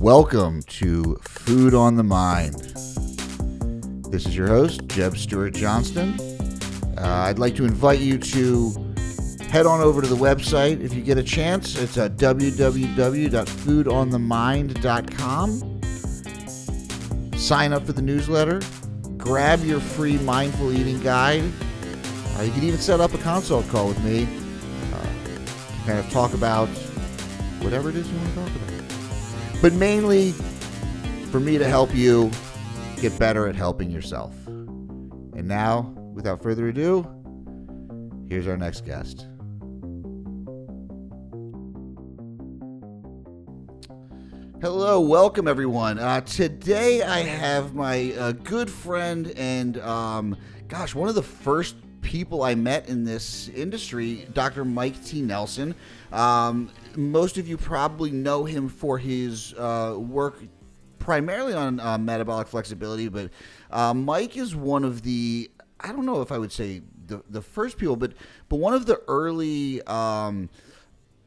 Welcome to Food on the Mind. This is your host, Jeb Stewart Johnston. Uh, I'd like to invite you to head on over to the website if you get a chance. It's at www.foodonthemind.com. Sign up for the newsletter. Grab your free mindful eating guide. Uh, you can even set up a consult call with me. Uh, kind of talk about whatever it is you want to talk about. But mainly for me to help you get better at helping yourself. And now, without further ado, here's our next guest. Hello, welcome everyone. Uh, today I have my uh, good friend and, um, gosh, one of the first people I met in this industry, Dr. Mike T. Nelson. Um, most of you probably know him for his uh, work primarily on uh, metabolic flexibility, but uh, Mike is one of the, I don't know if I would say the, the first people, but, but one of the early. Um,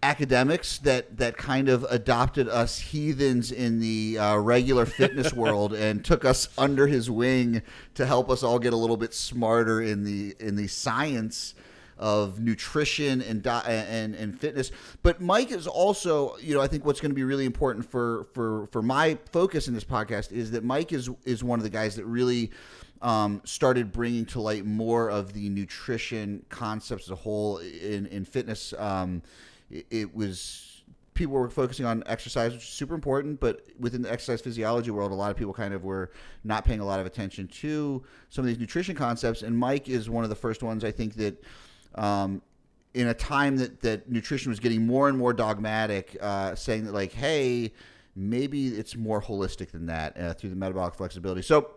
academics that that kind of adopted us heathens in the uh, regular fitness world and took us under his wing to help us all get a little bit smarter in the in the science of nutrition and and and fitness. But Mike is also, you know, I think what's going to be really important for for for my focus in this podcast is that Mike is is one of the guys that really um, started bringing to light more of the nutrition concepts as a whole in in fitness. Um, it, was people were focusing on exercise, which is super important, but within the exercise physiology world, a lot of people kind of were not paying a lot of attention to some of these nutrition concepts. And Mike is one of the first ones I think that. Um, in a time that, that nutrition was getting more and more dogmatic, uh, saying that like, hey, maybe it's more holistic than that uh, through the metabolic flexibility. So,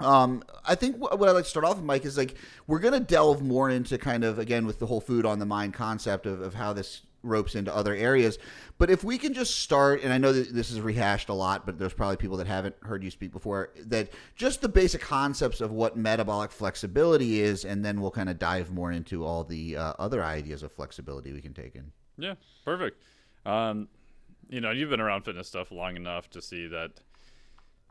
um, I think what I'd like to start off with, Mike, is like we're going to delve more into kind of again with the whole food on the mind concept of, of how this ropes into other areas. But if we can just start, and I know that this is rehashed a lot, but there's probably people that haven't heard you speak before, that just the basic concepts of what metabolic flexibility is, and then we'll kind of dive more into all the uh, other ideas of flexibility we can take in. Yeah, perfect. Um, you know, you've been around fitness stuff long enough to see that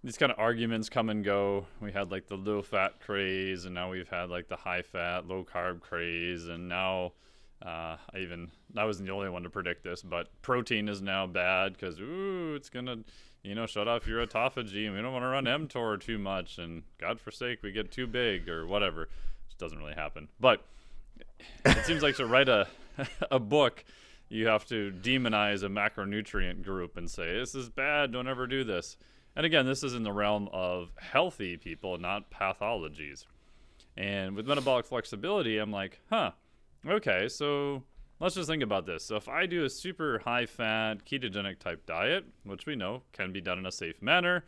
these kind of arguments come and go. We had like the low fat craze, and now we've had like the high fat, low carb craze, and now uh, I even I wasn't the only one to predict this, but protein is now bad because ooh, it's gonna you know shut off your autophagy, and we don't want to run mTOR too much, and God forsake we get too big or whatever. It doesn't really happen, but it seems like to write a a book, you have to demonize a macronutrient group and say this is bad, don't ever do this. And again, this is in the realm of healthy people, not pathologies. And with metabolic flexibility, I'm like, huh Okay, so let's just think about this. So if I do a super high fat ketogenic type diet, which we know can be done in a safe manner,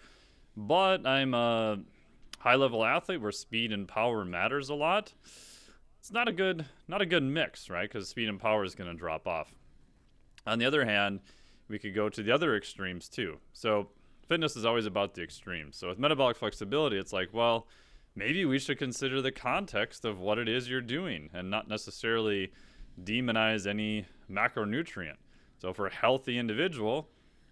but I'm a high level athlete where speed and power matters a lot, it's not a good not a good mix, right? Because speed and power is going to drop off. On the other hand, we could go to the other extremes too. So fitness is always about the extremes. So with metabolic flexibility, it's like, well, maybe we should consider the context of what it is you're doing and not necessarily demonize any macronutrient. So, for a healthy individual,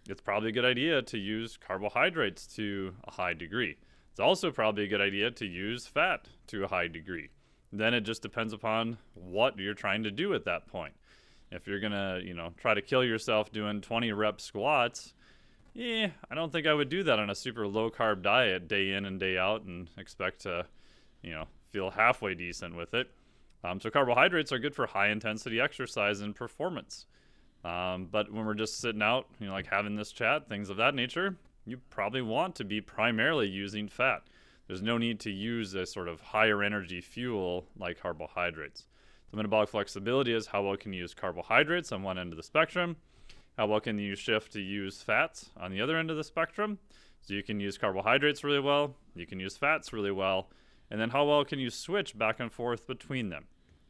it's probably a good idea to use carbohydrates to a high degree. It's also probably a good idea to use fat to a high degree. Then it just depends upon what you're trying to do at that point. If you're going to, you know, try to kill yourself doing 20 rep squats, yeah, I don't think I would do that on a super low carb diet day in and day out and expect to, you know, feel halfway decent with it. Um, so carbohydrates are good for high intensity exercise and performance. Um, but when we're just sitting out, you know, like having this chat, things of that nature, you probably want to be primarily using fat. There's no need to use a sort of higher energy fuel like carbohydrates. The metabolic flexibility is how well can you use carbohydrates on one end of the spectrum how well can you shift to use fats on the other end of the spectrum? So you can use carbohydrates really well, you can use fats really well, and then how well can you switch back and forth between them?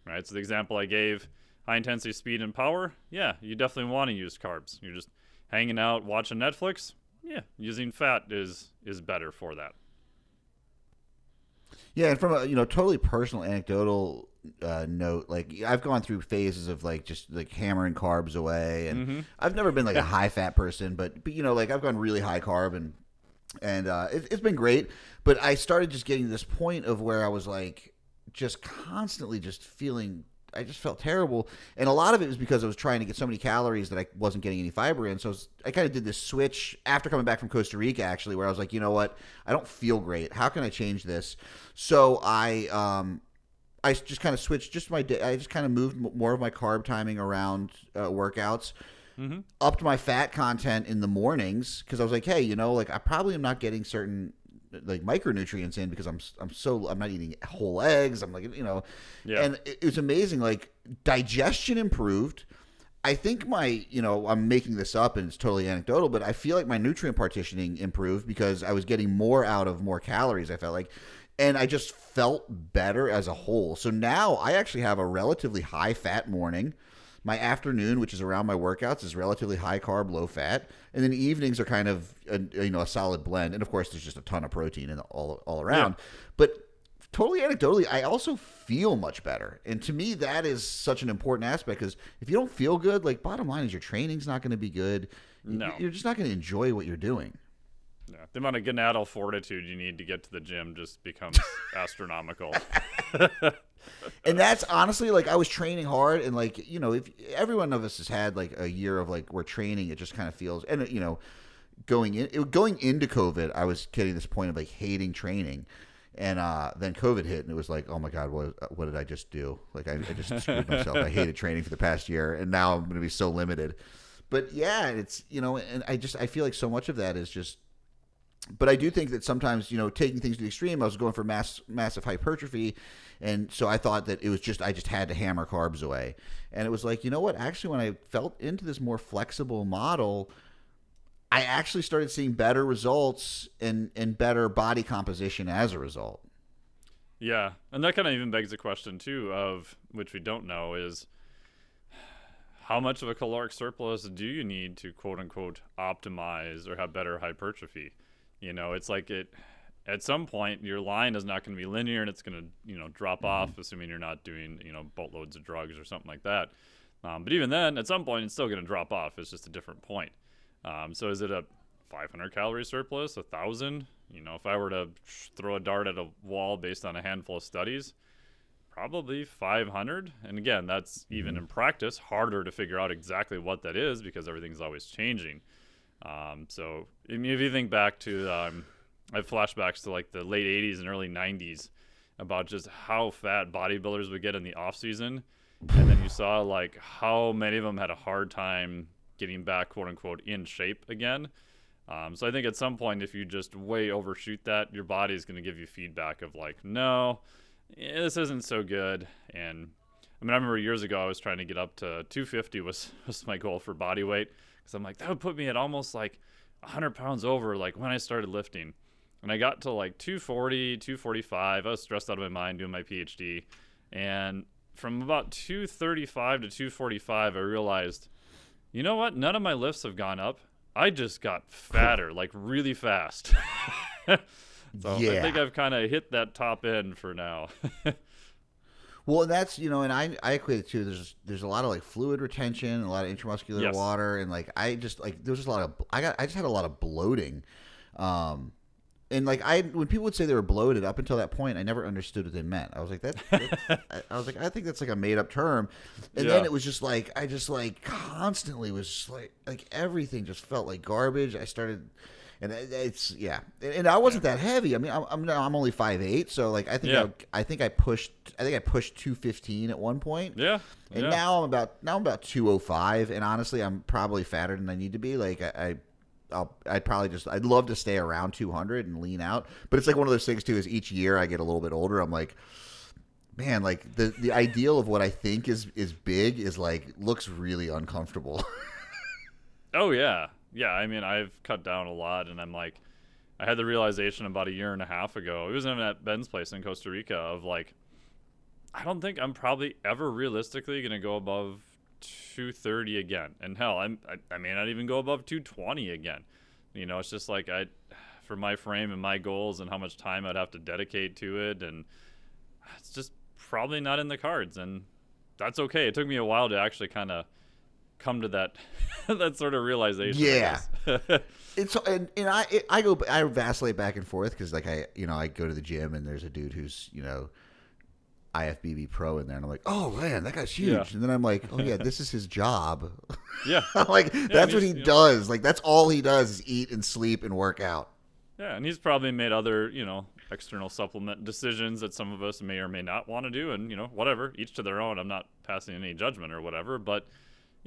Right? So the example I gave, high intensity speed and power, yeah, you definitely want to use carbs. You're just hanging out watching Netflix, yeah, using fat is is better for that. Yeah, and from a you know totally personal anecdotal uh, note, like I've gone through phases of like just like hammering carbs away, and Mm-hmm. I've never been like a high fat person, but but you know, like I've gone really high carb and and uh, it, it's been great. But I started just getting to this point of where I was like, just constantly just feeling. I just felt terrible, and a lot of it was because I was trying to get so many calories that I wasn't getting any fiber in. So I, was- I kind of did this switch after coming back from Costa Rica, actually, where I was like, you know what, I don't feel great. How can I change this? So I um, I just kind of switched just my day. I just kind of moved more of my carb timing around uh, workouts. Upped my fat content in the mornings because I was like, hey, you know, like I probably am not getting certain like micronutrients in because I'm I'm so I'm not eating whole eggs. I'm like, you know, Yeah. and it, it was amazing. Like digestion improved. I think my, you know, I'm making this up and it's totally anecdotal, but I feel like my nutrient partitioning improved because I was getting more out of more calories. I felt like, and I just felt better as a whole. So now I actually have a relatively high fat morning. My afternoon, which is around my workouts, is relatively high carb, low fat, and then evenings are kind of a, you know a solid blend. And of course, there's just a ton of protein in all all around. But totally anecdotally, I also feel much better. And to me, that is such an important aspect because if you don't feel good, like bottom line is your training's not going to be good. No. You're just not going to enjoy what you're doing. Yeah, the amount of gonadal fortitude you need to get to the gym just becomes astronomical. And that's honestly like I was training hard and like, you know, if every one of us has had like a year of like we're training, it just kind of feels and you know, going in it, going into COVID, I was getting this point of like hating training. And uh, then COVID hit, and it was like, oh my god, what what did I just do? Like I, I just screwed myself. I hated training for the past year, and now I'm going to be so limited. But yeah, it's you know, and I just I feel like so much of that is just but I do think that sometimes, you know, taking things to the extreme, I was going for mass, massive hypertrophy. And so I thought that it was just, I just had to hammer carbs away. And it was like, you know what? Actually, when I felt into this more flexible model, I actually started seeing better results and, and better body composition as a result. Yeah, and that kind of even begs the question too of which we don't know is how much of a caloric surplus do you need to quote unquote optimize or have better hypertrophy? You know, it's like it at some point your line is not going to be linear and it's going to you know drop off assuming you're not doing you know boatloads of drugs or something like that. Um, but even then, at some point, it's still going to drop off. It's just a different point. Um, so is it a 500 calorie surplus, a thousand? You know, if I were to throw a dart at a wall based on a handful of studies, probably 500. And again, that's even in practice harder to figure out exactly what that is because everything's always changing. Um, so I mean, if you think back to, um, I have flashbacks to like the late 80s and early 90s about just how fat bodybuilders would get in the off season, and then you saw like how many of them had a hard time getting back, quote unquote, in shape again. Um, so I think at some point, if you just way overshoot that, your body is going to give you feedback of like, no, eh, this isn't so good. And I mean, I remember years ago I was trying to get up to 250 was was my goal for body weight because I'm like that would put me at almost like 100 pounds over like when I started lifting. And I got to like 240, 245. I was stressed out of my mind doing my PhD, and from about 235 to 245, I realized, you know what? None of my lifts have gone up. I just got fatter, like really fast. so I think I've kind of hit that top end for now. Well, that's you know, and I I equate it to there's there's a lot of like fluid retention, a lot of intramuscular Yes. water, and like I just like there was just a lot of I got I just had a lot of bloating, um, and like I when people would say they were bloated up until that point, I never understood what they meant. I was like that, I, I was like I think that's like a made up term, and then it was just like I just like constantly was just like like everything just felt like garbage. I started. And it's yeah, and I wasn't that heavy. I mean, I'm I'm, I'm only five eight, so like I think Yeah. I, I think I pushed I think I pushed two fifteen at one point. yeah. And yeah. now I'm about now I'm about two oh five, and honestly, I'm probably fatter than I need to be. Like I, I I'll I'd probably just I'd love to stay around two hundred and lean out, but it's like one of those things too. Is each year I get a little bit older, I'm like, man, like the the ideal of what I think is is big is like looks really uncomfortable. Oh yeah, yeah. I mean, I've cut down a lot, and I'm like, I had the realization about a year and a half ago. It was even at Ben's place in Costa Rica of like, I don't think I'm probably ever realistically gonna go above 230 again. And hell, I'm I, I may not even go above 220 again. You know, it's just like I, for my frame and my goals and how much time I'd have to dedicate to it, and it's just probably not in the cards, and that's okay. It took me a while to actually kind of come to that that sort of realization. Yeah. It's and, and I it, I go I vacillate back and forth because like I you know I go to the gym and there's a dude who's you know IFBB pro in there and I'm like oh man that guy's huge Yeah. and then I'm like oh yeah this is his job yeah. like that's what he you know- does like that's all he does is eat and sleep and work out Yeah, and he's probably made other, you know, external supplement decisions that some of us may or may not want to do, and you know, whatever, each to their own. I'm not passing any judgment or whatever, but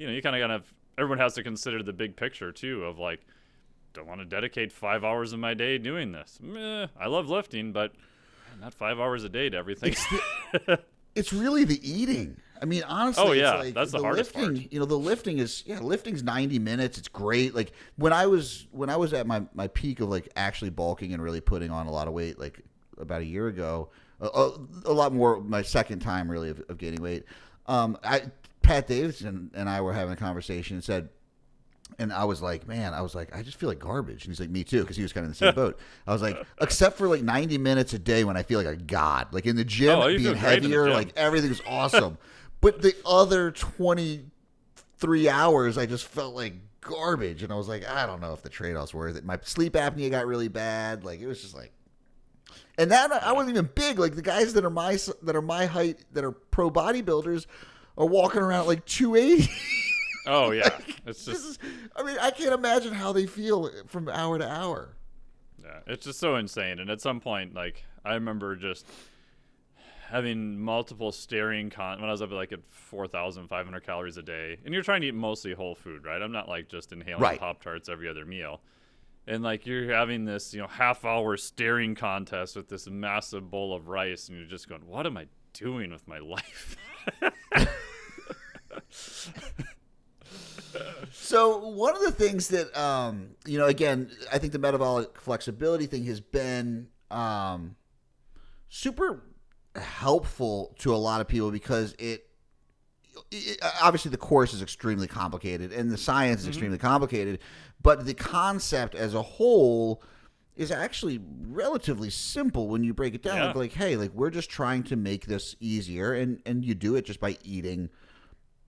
you know, you kind of gotta. Everyone has to consider the big picture too, of like, don't want to dedicate five hours of my day doing this. Meh, I love lifting, but not five hours a day to everything. it's really the eating. I mean, honestly, Oh, it's yeah, like that's the hardest lifting. part. You know, the lifting is yeah, lifting's ninety minutes. It's great. Like when I was when I was at my my peak of like actually bulking and really putting on a lot of weight, like about a year ago, a, a, a lot more. My second time really of, of gaining weight. Um, I Pat Davidson and I were having a conversation and said. And I was like, man, I was like, I just feel like garbage. And he's like, me too, because he was kind of in the same boat. I was like, except for like 90 minutes a day when I feel like a god. Like in the gym, Oh, being feel great in the heavier, gym. like everything's awesome. but the other 23 hours, I just felt like garbage. And I was like, I don't know if the trade off's worth it. My sleep apnea got really bad. Like it was just like, and that I wasn't even big. Like the guys that are my that are my height that are pro bodybuilders are walking around at like 280. oh yeah, it's just is, I mean, I can't imagine how they feel from hour to hour. Yeah, it's just so insane. And at some point, like I remember just having multiple staring con when I was up at like at four thousand five hundred calories a day, and you're trying to eat mostly whole food, right? I'm not like just inhaling Right. pop tarts every other meal. And like you're having this, you know, half hour staring contest with this massive bowl of rice, and you're just going, "What am I doing with my life?" So one of the things that um, you know, again, I think the metabolic flexibility thing has been um, super helpful to a lot of people because it, it obviously the course is extremely complicated and the science is extremely complicated, but the concept as a whole is actually relatively simple when you break it down. Yeah. Like, like, hey, like we're just trying to make this easier, and and you do it just by eating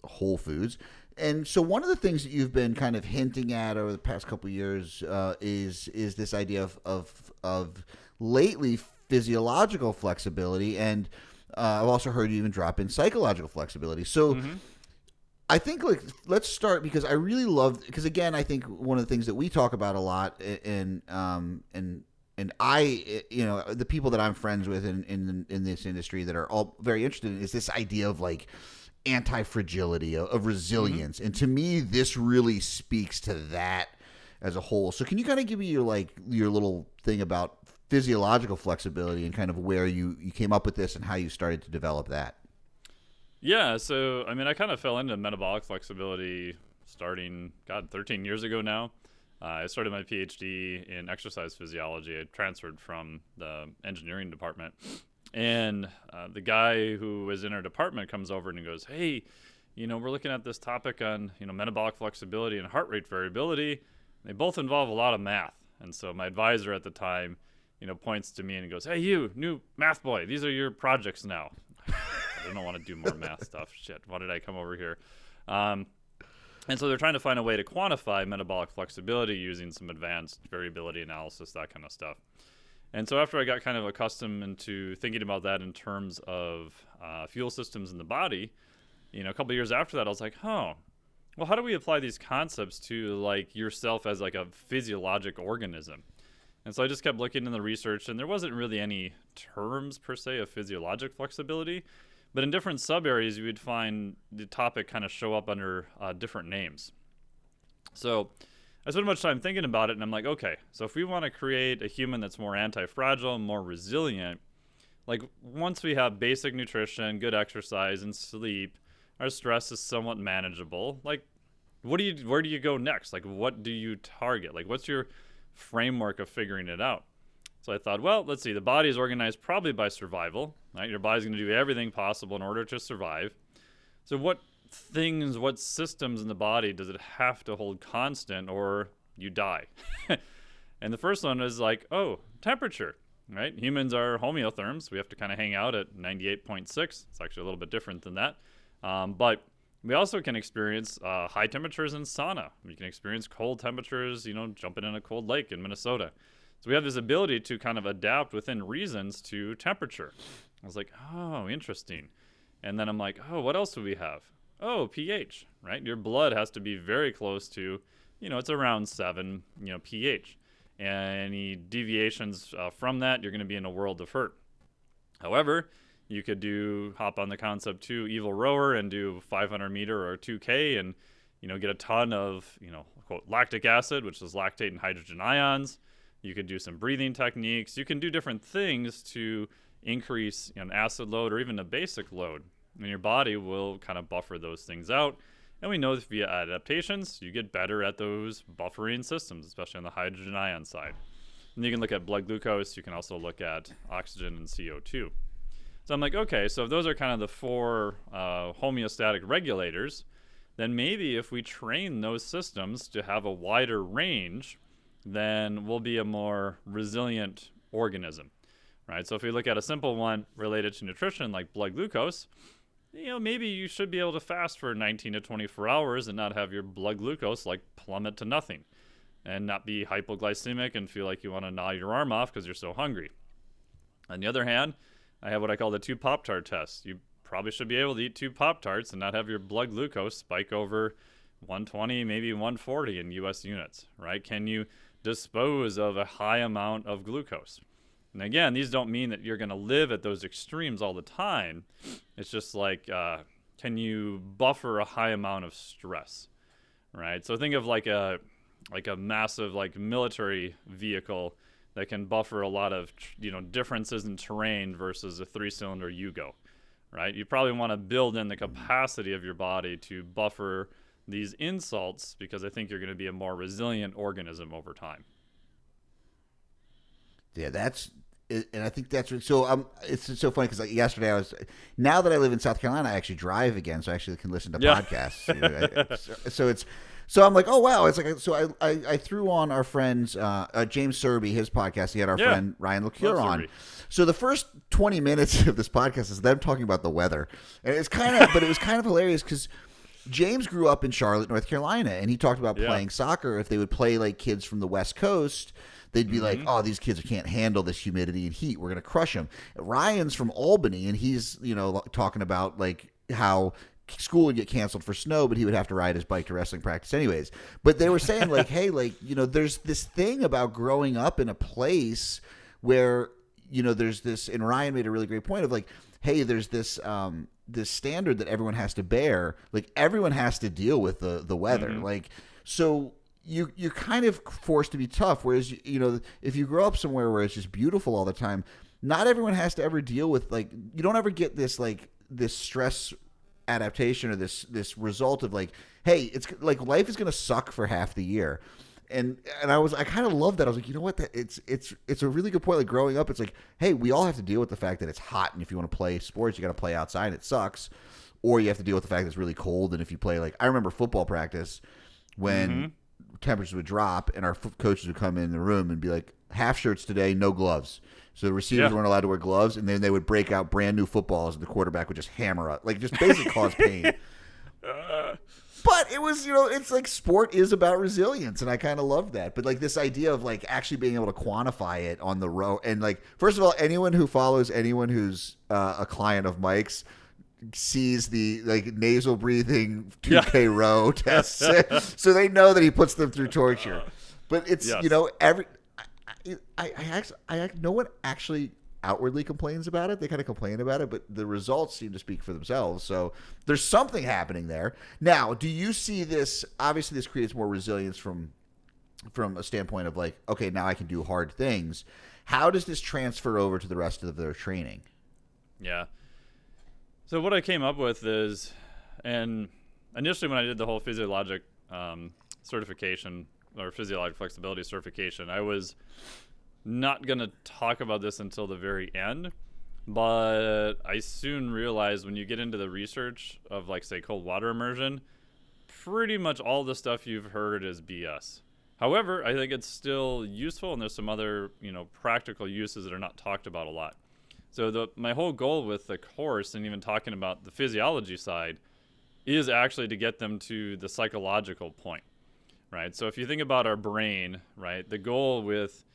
whole foods. And so one of the things that you've been kind of hinting at over the past couple of years uh, is is this idea of of, of lately physiological flexibility, and uh, I've also heard you even drop in psychological flexibility. So. I think like let's start because I really love because again I think one of the things that we talk about a lot and um and and I you know the people that I'm friends with in in in this industry that are all very interested in is this idea of like anti fragility of, of resilience and to me this really speaks to that as a whole. So can you kind of give me your like your little thing about physiological flexibility and kind of where you you came up with this and how you started to develop that? Yeah, so I mean, I kind of fell into metabolic flexibility starting, God, 13 years ago now. Uh, I started my PhD in exercise physiology. I transferred from the engineering department. And uh, the guy who was in our department comes over and he goes, Hey, you know, we're looking at this topic on, you know, metabolic flexibility and heart rate variability. They both involve a lot of math. And so my advisor at the time, you know, points to me and goes, Hey, you, new math boy, these are your projects now. I don't want to do more math stuff. Shit, why did I come over here? Um, and so they're trying to find a way to quantify metabolic flexibility using some advanced variability analysis, that kind of stuff. And so after I got kind of accustomed into thinking about that in terms of uh, fuel systems in the body, you know, a couple years after that, I was like, oh, well, how do we apply these concepts to like yourself as like a physiologic organism? And so I just kept looking in the research, and there wasn't really any terms per se of physiologic flexibility. But in different sub areas, you would find the topic kind of show up under uh, different names. So I spent much time thinking about it, and I'm like, okay, so if we want to create a human that's more anti fragile, more resilient, like once we have basic nutrition, good exercise, and sleep, our stress is somewhat manageable. Like, what do you, where do you go next? Like, what do you target? Like, what's your framework of figuring it out? So I thought, well, let's see. The body is organized probably by survival, right? Your body's going to do everything possible in order to survive. So what things, what systems in the body does it have to hold constant or you die? and the first one is like, oh, temperature. right? Humans are homeotherms. We have to kind of hang out at 98.6. It's actually a little bit different than that. Um, but we also can experience uh, high temperatures in sauna. We can experience cold temperatures, you know, jumping in a cold lake in Minnesota. So we have this ability to kind of adapt within reasons to temperature. I was like, oh, interesting. And then I'm like, oh, what else do we have? Oh, pH, right? Your blood has to be very close to, you know, it's around seven, you know, pH. Any deviations uh, from that, you're going to be in a world of hurt. However, you could do hop on the concept two evil rower and do 500 meter or 2K and, you know, get a ton of, you know, quote, lactic acid, which is lactate and hydrogen ions. You could do some breathing techniques. You can do different things to increase an acid load or even a basic load. And your body will kind of buffer those things out. And we know that via adaptations, you get better at those buffering systems, especially on the hydrogen ion side. And you can look at blood glucose. You can also look at oxygen and CO2. So I'm like, okay, so if those are kind of the four uh, homeostatic regulators, then maybe if we train those systems to have a wider range, then we'll be a more resilient organism right? So if we look at a simple one related to nutrition like blood glucose, you know, maybe you should be able to fast for 19 to 24 hours and not have your blood glucose like plummet to nothing and not be hypoglycemic and feel like you want to gnaw your arm off because you're so hungry. On the other hand, I have what I call the two Pop Tart test. You probably should be able to eat two Pop Tarts and not have your blood glucose spike over 120, maybe 140 in US units, right? Can you dispose of a high amount of glucose? And again, these don't mean that you're going to live at those extremes all the time. It's just like, uh, can you buffer a high amount of stress, right? So think of like a like a massive like military vehicle that can buffer a lot of you know differences in terrain versus a three-cylinder Yugo, right? You probably want to build in the capacity of your body to buffer these insults because I think you're going to be a more resilient organism over time. Yeah, that's and I think that's so. Um, it's so funny because like yesterday I was. Now that I live in South Carolina, I actually drive again, so I actually can listen to yeah. podcasts. so, so, it's so I'm like, oh wow, it's like so. I I, I threw on our friends uh, uh, James Cerbie his podcast. He had our yeah. friend Ryan L'Ecuyer on. So the first 20 minutes of this podcast is them talking about the weather, and it's kind of, but it was kind of hilarious because. James grew up in Charlotte, North Carolina, and he talked about yeah. playing soccer. If they would play like kids from the West Coast, they'd be mm-hmm. like, "Oh, these kids can't handle this humidity and heat. We're gonna crush them." Ryan's from Albany, and he's you know talking about like how school would get canceled for snow, but he would have to ride his bike to wrestling practice anyways. But they were saying like, hey, like you know, there's this thing about growing up in a place where you know there's this, and Ryan made a really great point of like, hey, there's this. um this standard that everyone has to bear like everyone has to deal with the the weather mm-hmm. like so you you're kind of forced to be tough. Whereas you, know if you grow up somewhere where it's just beautiful all the time, not everyone has to ever deal with like you don't ever get this like this stress adaptation or this this result of like hey it's like life is to suck for half the year. And and I was I kind of love that. I was like you know what? That it's it's it's a really good point. Like growing up it's like hey we all have to deal with the fact that it's hot and if you want to play sports you got to play outside and it sucks. Or you have to deal with the fact that it's really cold and if you play like I remember football practice when mm-hmm temperatures would drop, and our coaches would come in the room and be like, "Half shirts today, no gloves." So the receivers yeah. weren't allowed to wear gloves, and then they would break out brand new footballs, and the quarterback would just hammer up, like just basically cause pain. but it was, you know, it's like sport is about resilience, and I kind of love that. But like this idea of like actually being able to quantify it on the row, and like first of all, anyone who follows anyone who's uh, a client of Mike's sees the like nasal breathing 2K yeah. row tests, so they know that he puts them through torture. But it's yes. you know every I, I, I actually I no one actually outwardly complains about it. They kind of complain about it, but the results seem to speak for themselves. So there's something happening there. Now, do you see this? Obviously, this creates more resilience from from a standpoint of like, okay, now I can do hard things. How does this transfer over to the rest of their training? Yeah. So what I came up with is, and initially when I did the whole physiologic um, certification or physiologic flexibility certification, I was not going to talk about this until the very end. But I soon realized when you get into the research of, like, say, cold water immersion, pretty much all the stuff you've heard is BS. However, I think it's still useful, and there's some other you know practical uses that are not talked about a lot. So the my whole goal with the course, and even talking about the physiology side, is actually to get them to the psychological point, right? So if you think about our brain, right, the goal with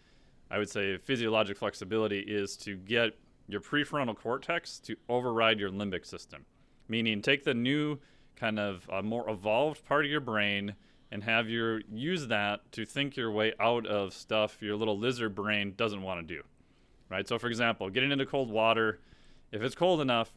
I would say physiologic flexibility is to get your prefrontal cortex to override your limbic system, meaning take the new kind of uh, more evolved part of your brain and have your use that to think your way out of stuff your little lizard brain doesn't want to do. Right? So for example, getting into cold water, if it's cold enough,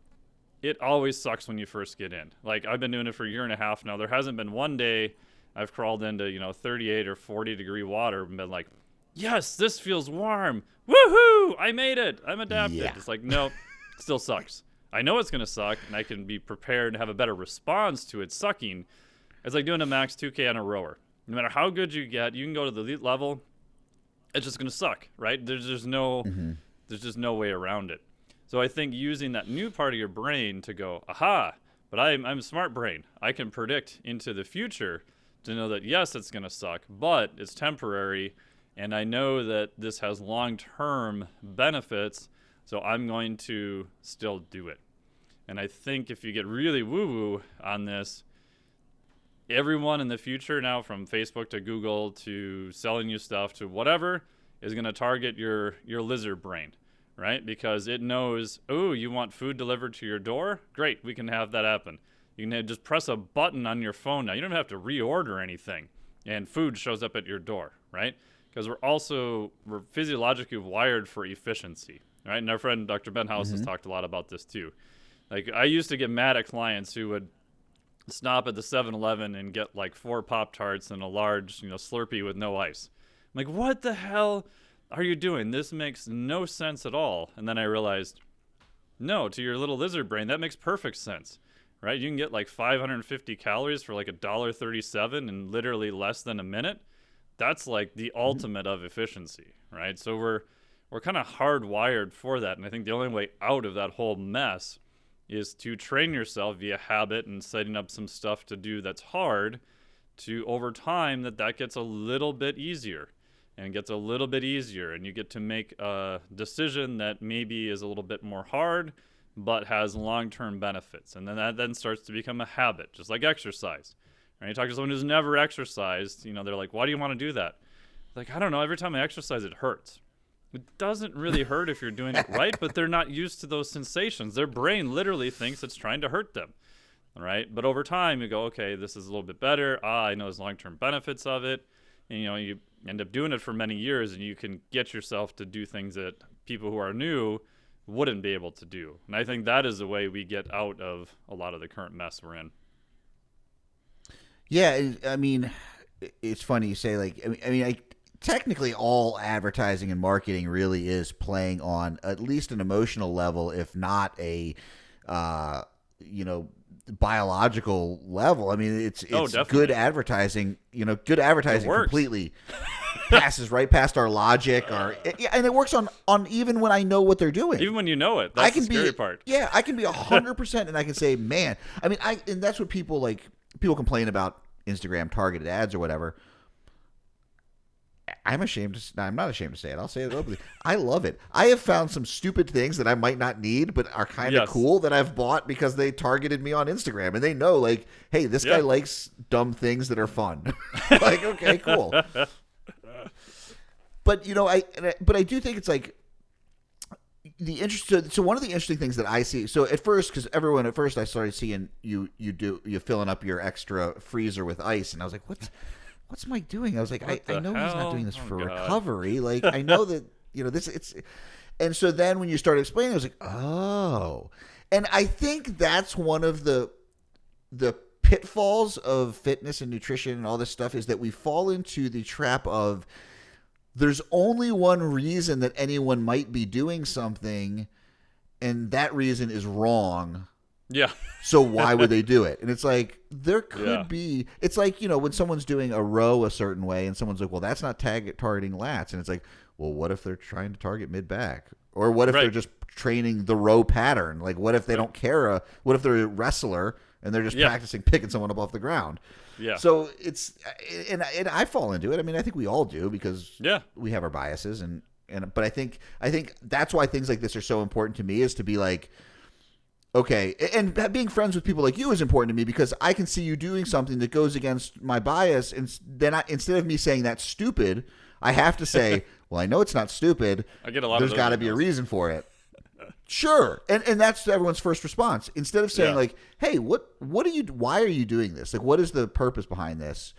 it always sucks when you first get in. Like I've been doing it for a year and a half now. There hasn't been one day I've crawled into, you know, 38 or 40 degree water and been like, "Yes, this feels warm. Woohoo! I made it. I'm adapted." Yeah. It's like, "No, still sucks." I know it's going to suck and I can be prepared and have a better response to it sucking. It's like doing a max 2K on a rower. No matter how good you get, you can go to the elite level. It's just going to suck, right? There's just no, mm-hmm. there's just no way around it. So I think using that new part of your brain to go, aha, but I'm, I'm a smart brain. I can predict into the future to know that yes, it's going to suck, but it's temporary. And I know that this has long term benefits. So I'm going to still do it. And I think if you get really woo woo on this, everyone in the future now from Facebook to Google to selling you stuff to whatever is going to target your your lizard brain, right? Because it knows, "Oh, you want food delivered to your door? Great, we can have that happen." You can just press a button on your phone now. You don't have to reorder anything and food shows up at your door, right? Because we're also we're physiologically wired for efficiency, right? And our friend Dr. Ben House has mm-hmm. talked a lot about this too. Like I used to get mad at clients who would stop at the 7-Eleven and get like four Pop Tarts and a large, you know, Slurpee with no ice. I'm like, what the hell are you doing? This makes no sense at all. And then I realized, no, to your little lizard brain, that makes perfect sense, right? You can get like 550 calories for like a dollar 37 in literally less than a minute. That's like the mm-hmm. ultimate of efficiency, right? So we're we're kind of hardwired for that, and I think the only way out of that whole mess is to train yourself via habit and setting up some stuff to do that's hard to over time that that gets a little bit easier and gets a little bit easier. And you get to make a decision that maybe is a little bit more hard but has long-term benefits. And then that then starts to become a habit just like exercise right? You talk to someone who's never exercised you know they're like why do you want to do that? Like i don't know. Every time i exercise it hurts it doesn't really hurt if you're doing it right, but they're not used to those sensations. Their brain literally thinks it's trying to hurt them. Right. But over time, you go, okay, this is a little bit better. Ah, I know there's long term benefits of it. And, you know, you end up doing it for many years and you can get yourself to do things that people who are new wouldn't be able to do. And I think that is the way we get out of a lot of the current mess we're in. Yeah, I mean, it's funny you say like I mean, I, technically all advertising and marketing really is playing on at least an emotional level, if not a, uh, you know, biological level. I mean, it's it's Oh, good advertising. You know, good advertising completely passes right past our logic, or yeah, and it works on on even when I know what they're doing. Even when you know it, that's I can the scary be part. yeah, I can be a hundred percent, and I can say, man, I mean, I and that's what people like. People complain about Instagram targeted ads or whatever. I'm ashamed to. no, I'm not ashamed to say it. I'll say it openly. I love it. I have found some stupid things that I might not need, but are kind of Yes. cool that I've bought because they targeted me on Instagram, and they know, like, hey, this guy likes dumb things that are fun. like, okay, cool. but you know, I, and I but I do think it's like the interest. So, so one of the interesting things that I see. So at first, because everyone at first I started seeing you you do you filling up your extra freezer with ice, and I was like, what's what's Mike doing? I was like, I, What I know he's not doing this Oh, for God. recovery. Like I know that you know this. It's and so then when you start explaining, I was like, oh, and I think that's one of the the pitfalls of fitness and nutrition and all this stuff is that we fall into the trap of there's only one reason that anyone might be doing something and that reason is wrong Yeah. so why would they do it and it's like there could Yeah. be it's like you know when someone's doing a row a certain way and someone's like well that's not tag- targeting lats and it's like well what if they're trying to target mid back or what if they're just training the row pattern like what if they don't care uh, what if they're a wrestler and they're just Yeah. practicing picking someone up off the ground. Yeah. So it's and and I fall into it. I mean, I think we all do because yeah. we have our biases and and but I think I think that's why things like this are so important to me is to be like okay and being friends with people like you is important to me because I can see you doing something that goes against my bias and then I, instead of me saying that's stupid I have to say well I know it's not stupid. I get a lot of there's got to be a reason for it. Sure and and that's everyone's first response. Instead of saying Yeah. like hey what what are you why are you doing this? Like what is the purpose behind this?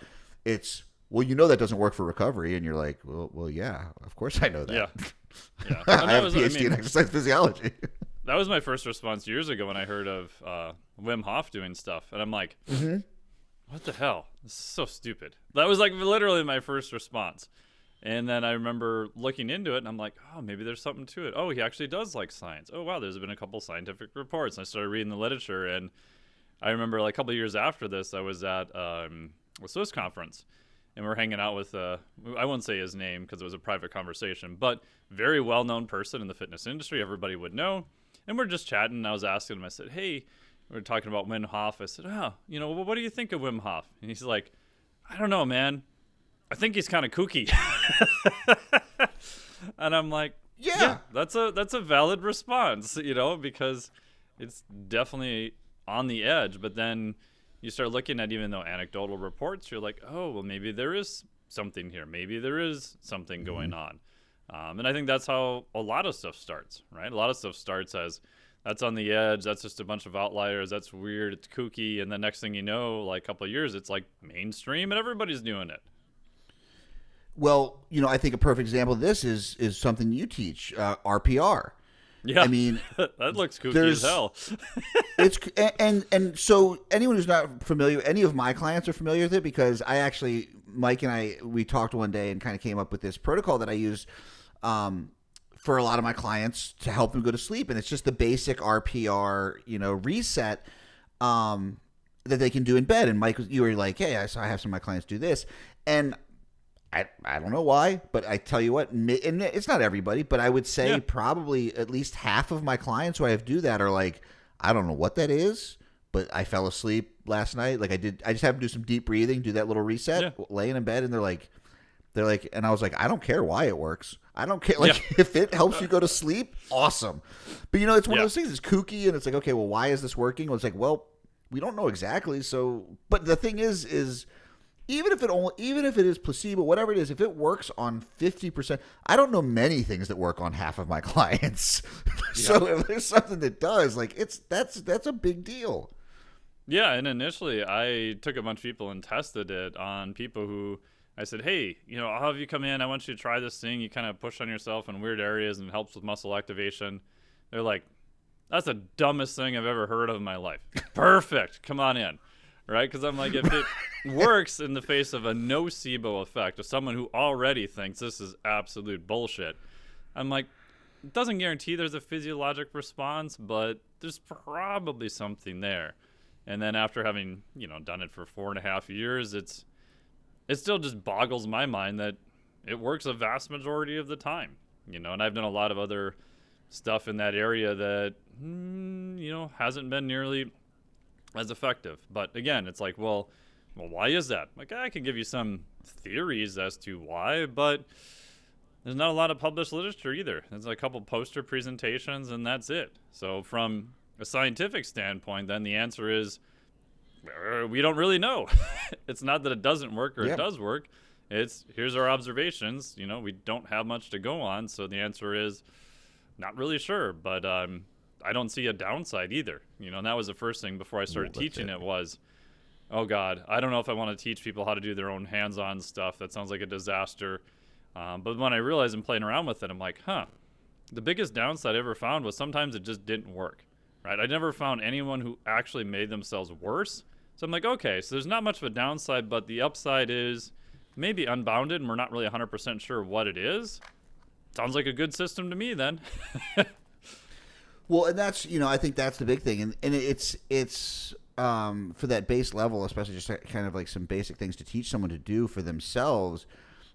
It's well you know that doesn't work for recovery and you're like well well yeah of course i know that. Yeah. Yeah. i have a phd in mean, exercise physiology that was my first response years ago when I heard of uh, Wim Hof doing stuff, and I'm like, "What the hell? This is so stupid." That was like literally my first response. And then I remember looking into it, and I'm like, "Oh, maybe there's something to it. Oh, he actually does like science. Oh, wow, there's been a couple scientific reports." And I started reading the literature, and I remember like a couple of years after this, I was at um, a Swiss conference, and we're hanging out with uh, I won't say his name because it was a private conversation, but very well-known person in the fitness industry. Everybody would know, and we're just chatting. And I was asking him. I said, "Hey." we are talking about Wim Hof. I said, "Oh, you know, what do you think of Wim Hof?" And he's like, "I don't know, man. I think he's kind of kooky." and I'm like, Yeah. that's a that's a valid response, you know, because it's definitely on the edge. But then you start looking at even though anecdotal reports, you're like, oh, well, maybe there is something here. Maybe there is something going mm-hmm. on. Um, and I think that's how a lot of stuff starts, right? A lot of stuff starts as that's on the edge. That's just a bunch of outliers. That's weird. It's kooky. And the next thing you know, like a couple of years, it's like mainstream and everybody's doing it. well you know i think a perfect example of this is is something you teach uh, rpr Yeah. i mean that looks kooky as hell. it's and, and and so anyone who's not familiar any of my clients are familiar with it because i actually mike and i we talked one day and kind of came up with this protocol that i use um, for a lot of my clients to help them go to sleep and it's just the basic rpr you know reset um, that they can do in bed and mike you were like hey i, saw, I have some of my clients do this and I, I don't know why, but I tell you what, and it's not everybody, but I would say Yeah. probably at least half of my clients who I have do that are like, I don't know what that is, but I fell asleep last night. Like I did, I just had to do some deep breathing, do that little reset, Yeah. laying in bed, and they're like, they're like, and I was like, I don't care why it works. I don't care. Like Yeah. if it helps you go to sleep, awesome. But you know, it's one Yeah. of those things. It's kooky, and it's like, okay, well, why is this working? Well, it's like, well, we don't know exactly. So, but the thing is, is even if it only even if it is placebo whatever it is if it works on 50% i don't know many things that work on half of my clients so if there's something that does like it's that's that's a big deal Yeah, and initially I took a bunch of people and tested it on people who I said, "Hey, you know, I'll have you come in. I want you to try this thing. You kind of push on yourself in weird areas and it helps with muscle activation." They're like, "That's the dumbest thing I've ever heard of in my life." Perfect. Come on in. Right? Cuz I'm like if it works in the face of a nocebo effect of someone who already thinks this is absolute bullshit. I'm like it doesn't guarantee there's a physiologic response, but there's probably something there. And then after having you know done it for four and a half years, it's it still just boggles my mind that it works a vast majority of the time. You know, and I've done a lot of other stuff in that area that mm, you know hasn't been nearly as effective. But again, it's like, well, well, why is that? Like, I can give you some theories as to why, but there's not a lot of published literature either. There's a couple poster presentations, and that's it. So, from a scientific standpoint, then the answer is we don't really know. it's not that it doesn't work or Yeah. it does work. It's here's our observations. You know, we don't have much to go on. So, the answer is not really sure, but um, I don't see a downside either. You know, and that was the first thing before I started teaching it. it was, oh God, I don't know if I want to teach people how to do their own hands-on stuff. That sounds like a disaster. Um, but when I realized I'm playing around with it, I'm like, huh. The biggest downside I ever found was sometimes it just didn't work. Right? I never found anyone who actually made themselves worse. So I'm like, okay, so there's not much of a downside, but the upside is maybe unbounded, and we're not really 100% sure what it is. Sounds like a good system to me then. Well, and that's you know I think that's the big thing, and and it's it's um, for that base level, especially just kind of like some basic things to teach someone to do for themselves.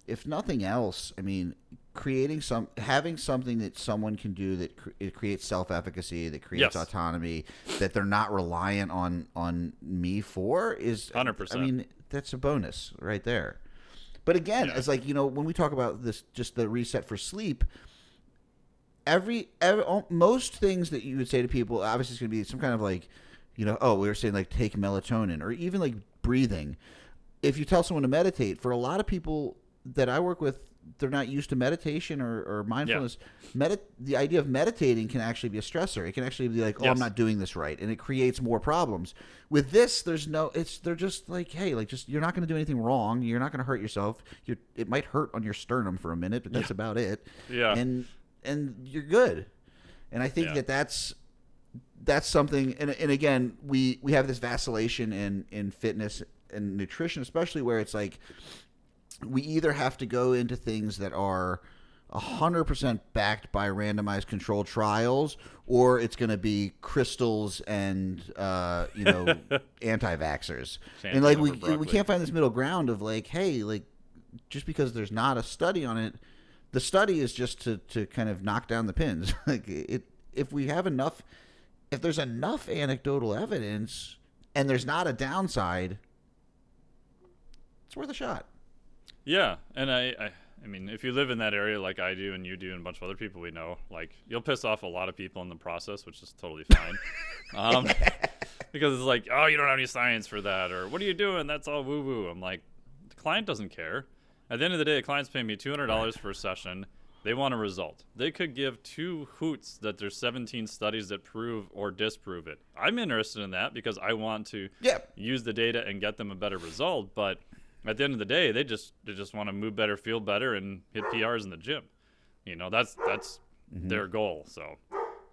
If nothing else, I mean, creating some having something that someone can do that it creates self-efficacy that creates Yes. autonomy that they're not reliant on on me for is 100%. I mean that's a bonus right there. But again, Yeah. it's like you know when we talk about this, just the reset for sleep. Every, every most things that you would say to people, obviously, it's going to be some kind of like, you know, oh, we were saying like take melatonin or even like breathing. If you tell someone to meditate, for a lot of people that I work with, they're not used to meditation or, or mindfulness. Medit- the idea of meditating can actually be a stressor. It can actually be like, oh, I'm not doing this right, and it creates more problems. With this, there's no. It's they're just like, hey, like just you're not going to do anything wrong. You're not going to hurt yourself. You're, it might hurt on your sternum for a minute, but that's about it. Yeah. and and you're good. And I think Yeah. that that's that's something. And, and again, we we have this vacillation in in fitness and nutrition, especially where it's like we either have to go into things that are 100% backed by randomized controlled trials or it's going to be crystals and uh, you know anti-vaxxers. And like we, we can't find this middle ground of like hey like just because there's not a study on it the study is just to, to kind of knock down the pins. Like it if we have enough if there's enough anecdotal evidence and there's not a downside it's worth a shot Yeah, and I, I, I mean, if you live in that area like I do, and you do, and a bunch of other people we know, like you'll piss off a lot of people in the process, which is totally fine. um, because it's like, oh, you don't have any science for that, or what are you doing? That's all woo woo. I'm like, the client doesn't care. At the end of the day, the client's paying me two hundred dollars for a session. They want a result. They could give two hoots that there's 17 studies that prove or disprove it. I'm interested in that because I want to Yeah. use the data and get them a better result. But at the end of the day, they just they just want to move better, feel better, and hit PRs in the gym. You know, that's that's mm-hmm. their goal. So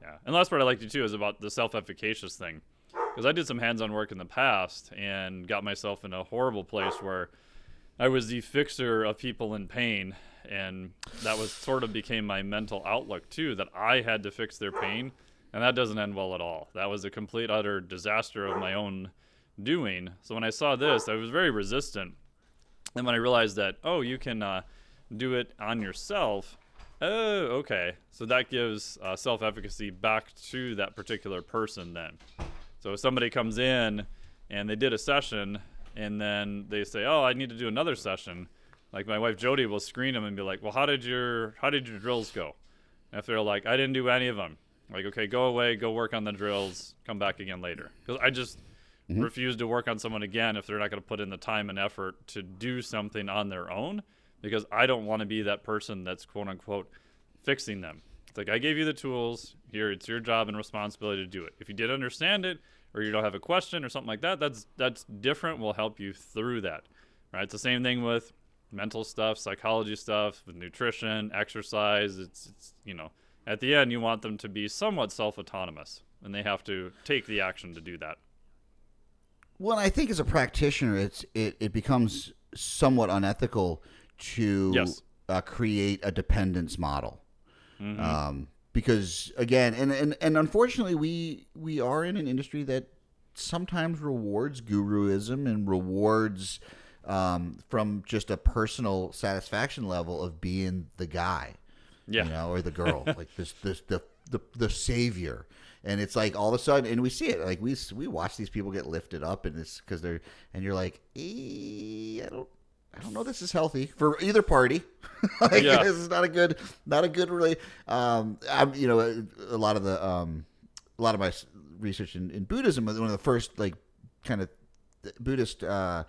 yeah. And the last part I liked you too is about the self-efficacious thing, because I did some hands-on work in the past and got myself in a horrible place where I was the fixer of people in pain, and that was sort of became my mental outlook too. That I had to fix their pain, and that doesn't end well at all. That was a complete utter disaster of my own doing. So when I saw this, I was very resistant. And when I realized that, oh, you can uh, do it on yourself. Oh, okay. So that gives uh, self-efficacy back to that particular person then. So if somebody comes in and they did a session and then they say, "Oh, I need to do another session," like my wife Jody will screen them and be like, "Well, how did your how did your drills go?" And if they're like, "I didn't do any of them," like, "Okay, go away, go work on the drills, come back again later," because I just Mm-hmm. refuse to work on someone again if they're not going to put in the time and effort to do something on their own, because I don't want to be that person that's quote unquote fixing them. It's like I gave you the tools. Here, it's your job and responsibility to do it. If you did understand it, or you don't have a question or something like that, that's that's different. We'll help you through that. Right? It's the same thing with mental stuff, psychology stuff, with nutrition, exercise. It's it's you know, at the end you want them to be somewhat self-autonomous, and they have to take the action to do that. Well, I think as a practitioner, it's it, it becomes somewhat unethical to Yes. uh, create a dependence model, um, because again, and, and and unfortunately, we we are in an industry that sometimes rewards guruism and rewards um, from just a personal satisfaction level of being the guy Yeah. you know, or the girl, like this, this, the, the, the savior. And it's like all of a sudden, and we see it, like we we watch these people get lifted up, and it's because they're, and you're like, eh, I don't, I don't know, this is healthy for either party. like Yeah. this is not a good, not a good really. Um, I'm, you know, a, a lot of the, um, a lot of my research in, in Buddhism, one of the first like kind of Buddhist uh,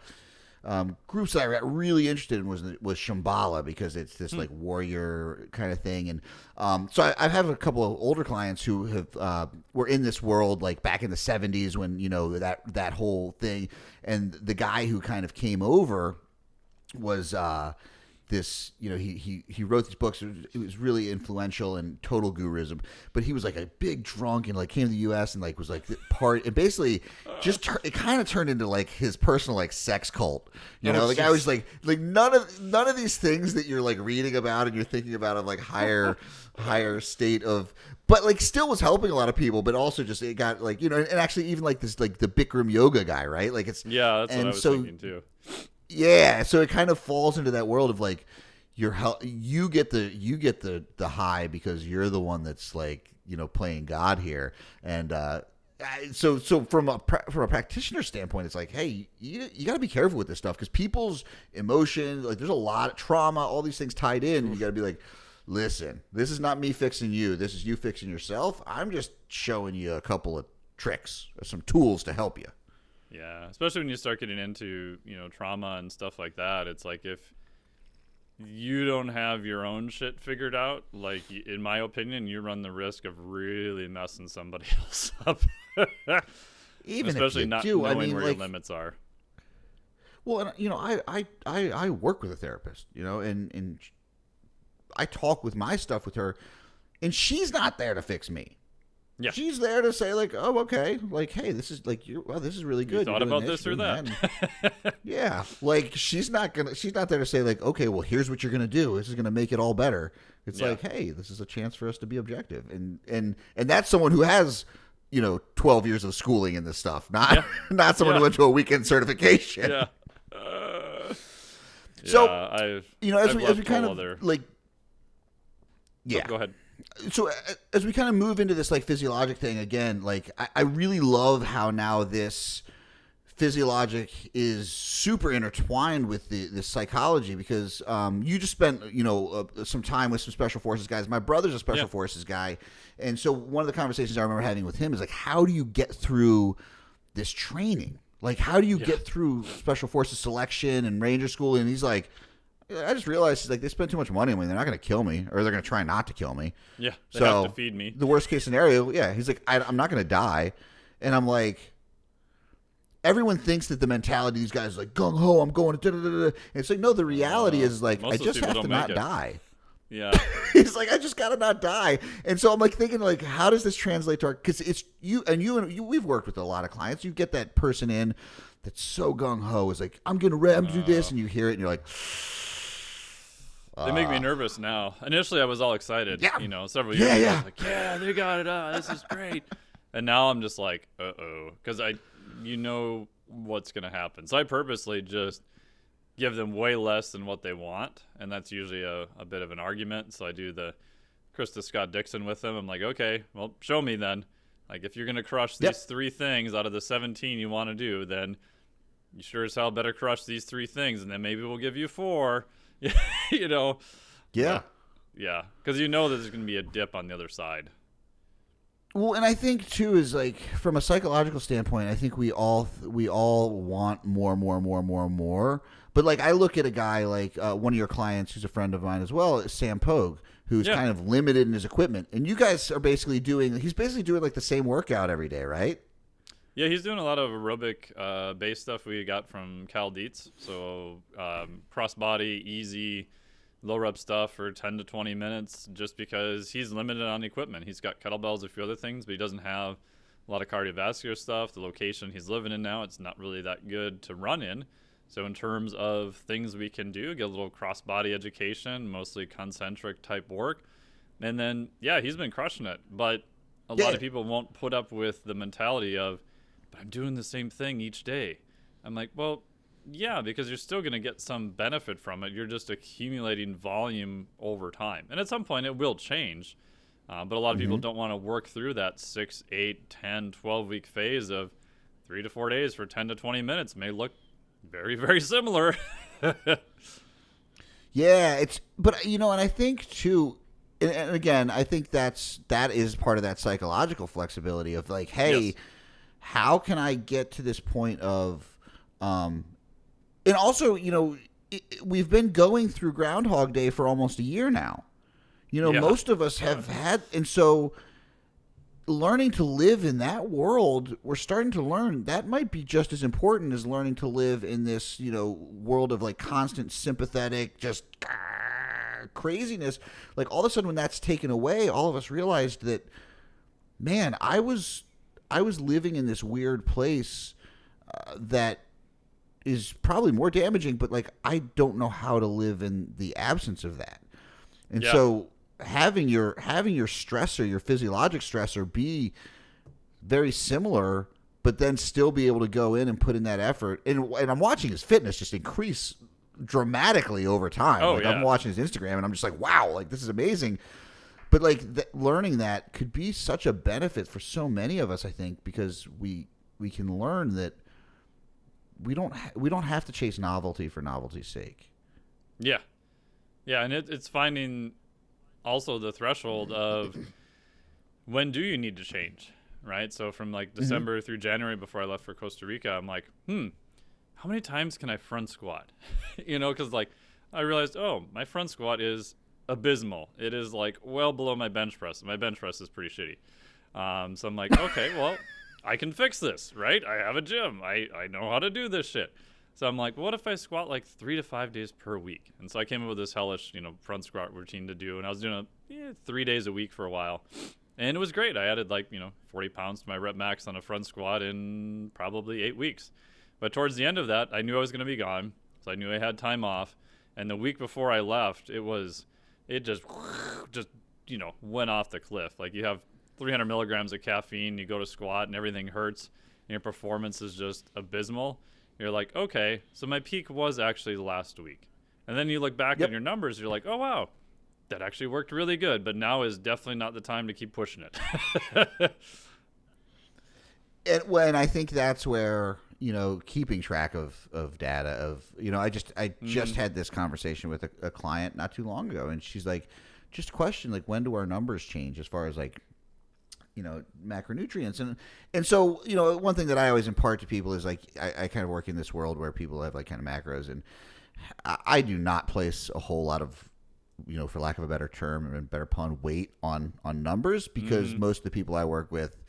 um, groups that I got really interested in was was Shambhala because it's this like warrior kind of thing, and um, so I, I have a couple of older clients who have uh, were in this world like back in the '70s when you know that that whole thing, and the guy who kind of came over was uh, this you know he, he he wrote these books. It was, really influential and total guruism. But he was like a big drunk and like came to the us and like was like the part and basically just tur- it kind of turned into like his personal like sex cult. You know Oh, the guy was like like none of none of these things that you're like reading about and you're thinking about of like higher higher state of but like still was helping a lot of people but also just it got like you know and actually even like this like the bikram yoga guy right? Like it's Yeah, that's and what I was so thinking too. Yeah, so it kind of falls into that world of like you're hel- you get the you get the the high because you're the one that's like you know playing God here, and uh, so so from a from a practitioner standpoint, it's like, hey, you, you got to be careful with this stuff because people's emotions, like there's a lot of trauma, all these things tied in. You got to be like, listen, this is not me fixing you. This is you fixing yourself. I'm just showing you a couple of tricks, or some tools to help you. Yeah, especially when you start getting into you know trauma and stuff like that. It's like if you don't have your own shit figured out, like in my opinion, you run the risk of really messing somebody else up. Even especially if you not do, I knowing mean, where like, your limits are. Well, and you know, I I I, I work with a therapist, you know, and and I talk with my stuff with her, and she's not there to fix me. Yeah. she's there to say like, oh, okay, like, hey, this is like, you well, this is really good. You thought about this or you're that? yeah, like she's not gonna, she's not there to say like, okay, well, here's what you're gonna do. This is gonna make it all better. It's Yeah. like, hey, this is a chance for us to be objective, and and and that's someone who has. You know, twelve years of schooling in this stuff, not Yeah. not someone Yeah. who went to a weekend certification. yeah. Uh, So, I've, you know, as I've we as we kind of other- like, Oh, yeah. go ahead. So as we kind of move into this like physiologic thing again, like I, I really love how now this physiologic is super intertwined with the, the psychology because um, you just spent you know uh, some time with some special forces guys. My brother's a special Yeah. forces guy, and so one of the conversations I remember having with him is like, how do you get through this training? Like, how do you get through special forces selection and ranger school? And he's like. I just realized like they spend too much money on me. They're not going to kill me, or they're going to try not to kill me. Yeah, they So have to feed me. The worst case scenario, yeah, he's like, I, I'm not going to die, and I'm like, everyone thinks that the mentality of these guys is like gung ho, I'm going to. Da, da, da, da. And it's like no, the reality uh, is like I just have to don't it. die. Yeah, He's like, I just gotta not die, and so I'm like thinking, like, how does this translate to our? Because it's you and you and you. We've worked with a lot of clients. You get that person in that's so gung ho, is like, I'm gonna re- I'm gonna do this, uh. and you hear it, and you're like, they make me nervous now. Initially, I was all excited. Yeah. You know, several Yeah, years ago, I yeah. was like, yeah, they got it. Uh, this is great. and now I'm just like, uh oh, because I, you know what's gonna happen. So I purposely just give them way less than what they want, and that's usually a, a bit of an argument. So I do the Krista Scott Dixon with them. I'm like, okay, well, show me then. Like, if you're gonna crush these Yep. three things out of the 17 you want to do, then you sure as hell better crush these three things, and then maybe we'll give you four. you know, yeah. yeah, because you know that there's going to be a dip on the other side. Well, and I think too is like from a psychological standpoint, I think we all we all want more, more, more, more, more. But like I look at a guy like uh, one of your clients, who's a friend of mine as well, is Sam Pogue, who's Yeah. kind of limited in his equipment, and you guys are basically doing. He's basically doing like the same workout every day, right? Yeah, he's doing a lot of aerobic uh, base stuff we got from Cal Dietz. So um, crossbody, easy, low rep stuff for 10 to 20 minutes just because he's limited on equipment. He's got kettlebells, a few other things, but he doesn't have a lot of cardiovascular stuff. The location he's living in now, it's not really that good to run in. So in terms of things we can do, get a little crossbody education, mostly concentric type work. And then, yeah, he's been crushing it. But a lot of people won't put up with the mentality of, but I'm doing the same thing each day. I'm like, well, yeah, because you're still going to get some benefit from it. You're just accumulating volume over time. And at some point, it will change. Uh, but a lot of people don't want to work through that 6, 8, 10, 12 week phase of three to four days for 10 to 20 minutes. May look very, very similar. Yeah, it's but you know, and I think too, and, and again, I think that's that is part of that psychological flexibility of like, hey, Yes. How can I get to this point of, um, and also, you know, i i- we've been going through Groundhog Day for almost a year now. You know, Yeah. most of us have had, and so learning to live in that world, we're starting to learn that might be just as important as learning to live in this, you know, world of like constant sympathetic, just craziness. Like all of a sudden, when that's taken away, all of us realized that, man, I was, I was living in this weird place uh, that is probably more damaging, but like I don't know how to live in the absence of that. And Yeah. so having your having your stressor, your physiologic stressor be very similar, but then still be able to go in and put in that effort. And and I'm watching his fitness just increase dramatically over time. Oh, like yeah. I'm watching his Instagram and I'm just like, wow, like this is amazing. But like th- learning that could be such a benefit for so many of us, I think, because we we can learn that we don't ha- we don't have to chase novelty for novelty's sake. Yeah, yeah, and it, it's finding also the threshold of when do you need to change, right? So from like December through January before I left for Costa Rica, I'm like, hmm, how many times can I front squat? you know, because like I realized, oh, my front squat is abysmal. It is like well below my bench press. My bench press is pretty shitty. Um, so I'm like, okay, well, I can fix this, right? I have a gym. I, I know how to do this shit. So I'm like, what if I squat like three to five days per week? And so I came up with this hellish, you know, front squat routine to do. And I was doing it yeah, three days a week for a while. And it was great. I added like, you know, 40 pounds to my rep max on a front squat in probably eight weeks. But towards the end of that, I knew I was going to be gone. So I knew I had time off. And the week before I left, it was, it just, just, you know, went off the cliff. Like you have 300 milligrams of caffeine, you go to squat and everything hurts. And your performance is just abysmal. You're like, okay, so my peak was actually last week. And then you look back Yep. at your numbers, you're like, oh, wow, that actually worked really good. But now is definitely not the time to keep pushing it. and when I think that's where you know keeping track of of data of you know I just I just Mm-hmm. had this conversation with a, a client not too long ago, and she's like, just question like when do our numbers change as far as like you know macronutrients and and so you know one thing that I always impart to people is like I, I kind of work in this world where people have like kind of macros and I, I do not place a whole lot of you know for lack of a better term and better pun weight on on numbers because most of the people I work with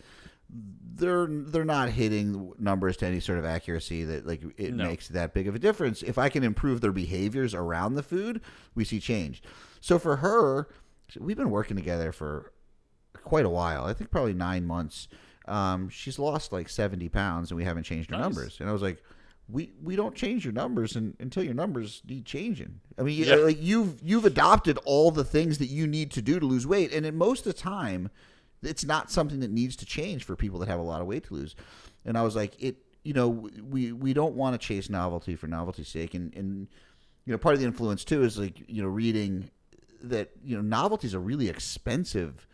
they're they're not hitting numbers to any sort of accuracy that like it No. makes that big of a difference. If I can improve their behaviors around the food, we see change. So for her, we've been working together for quite a while. I think probably nine months. Um, she's lost like seventy pounds, and we haven't changed her Nice. numbers. And I was like, we we don't change your numbers and, until your numbers need changing. I mean, Yeah. like you've you've adopted all the things that you need to do to lose weight, and in most of the time, it's not something that needs to change for people that have a lot of weight to lose. And I was like, it, you know, we we don't want to chase novelty for novelty's sake, and and you know, part of the influence too is like you know reading that you know novelty is a really expensive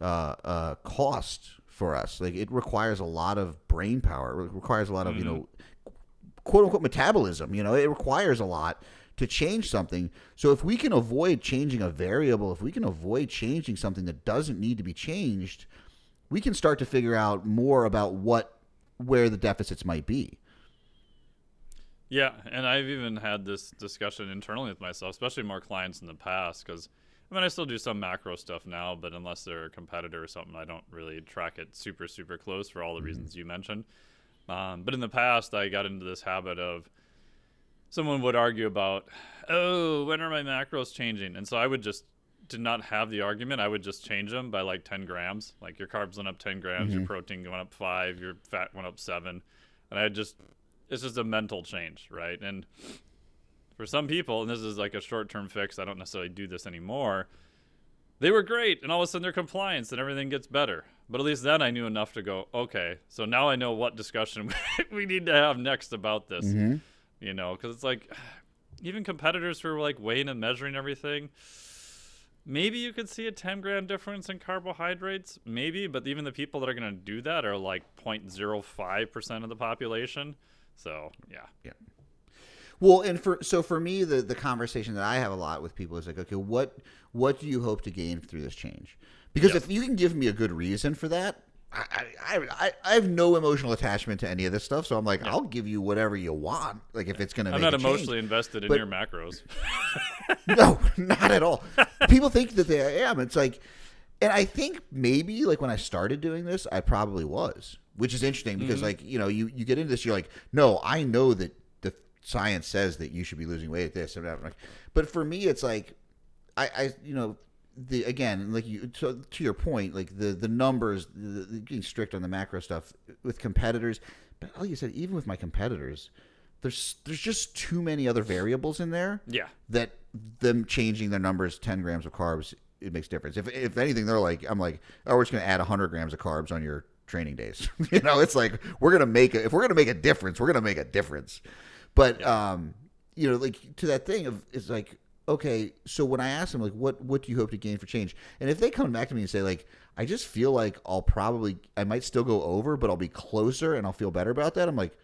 uh, uh, cost for us. Like it requires a lot of brain power. It requires a lot of you know quote unquote metabolism. You know, it requires a lot to change something. So if we can avoid changing a variable, if we can avoid changing something that doesn't need to be changed, we can start to figure out more about what where the deficits might be. Yeah, and I've even had this discussion internally with myself, especially more clients in the past, because I mean I still do some macro stuff now, but unless they're a competitor or something, I don't really track it super super close for all the reasons you mentioned. Um, but in the past, I got into this habit of someone would argue about, oh, when are my macros changing? And so I would just did not have the argument. I would just change them by like 10 grams. Like your carbs went up 10 grams, your mm-hmm. protein went up five, your fat went up seven. And I just, it's just a mental change, right? And for some people, and this is like a short term fix, I don't necessarily do this anymore. They were great, and all of a sudden their compliance and everything gets better. But at least then I knew enough to go, okay, so now I know what discussion we need to have next about this. Mm-hmm. You know, because it's like even competitors who are like weighing and measuring everything, maybe you could see a 10 gram difference in carbohydrates, maybe, but even the people that are going to do that are like 0.05% of the population. So, yeah. Yeah. Well, and for so for me, the the conversation that I have a lot with people is like, okay, what what do you hope to gain through this change? Because if you can give me a good reason for that, I I, I I have no emotional attachment to any of this stuff, so I'm like, I'll give you whatever you want. Like if it's going to I'm not a change. emotionally invested in your macros. no, not at all. People think that they am. It's like, and I think maybe like when I started doing this, I probably was, which is interesting because mm-hmm. like you know you you get into this, you're like, no, I know that the science says that you should be losing weight at this and But for me, it's like, I I you know. The again, like you to, to your point, like the the numbers, the, the getting strict on the macro stuff with competitors. But like you said, even with my competitors, there's there's just too many other variables in there yeah. that them changing their numbers 10 grams of carbs it makes difference if, if anything they're like i'm like oh we're just going to add 100 grams of carbs on your training days you know it's like we're going to make a, if we're going to make a difference we're going to make a difference but um you know, like to that thing of it's like, okay, so when I ask them like, what what do you hope to gain for change? And if they come back to me and say like, I just feel like I'll probably I might still go over, but I'll be closer and I'll feel better about that. I'm like,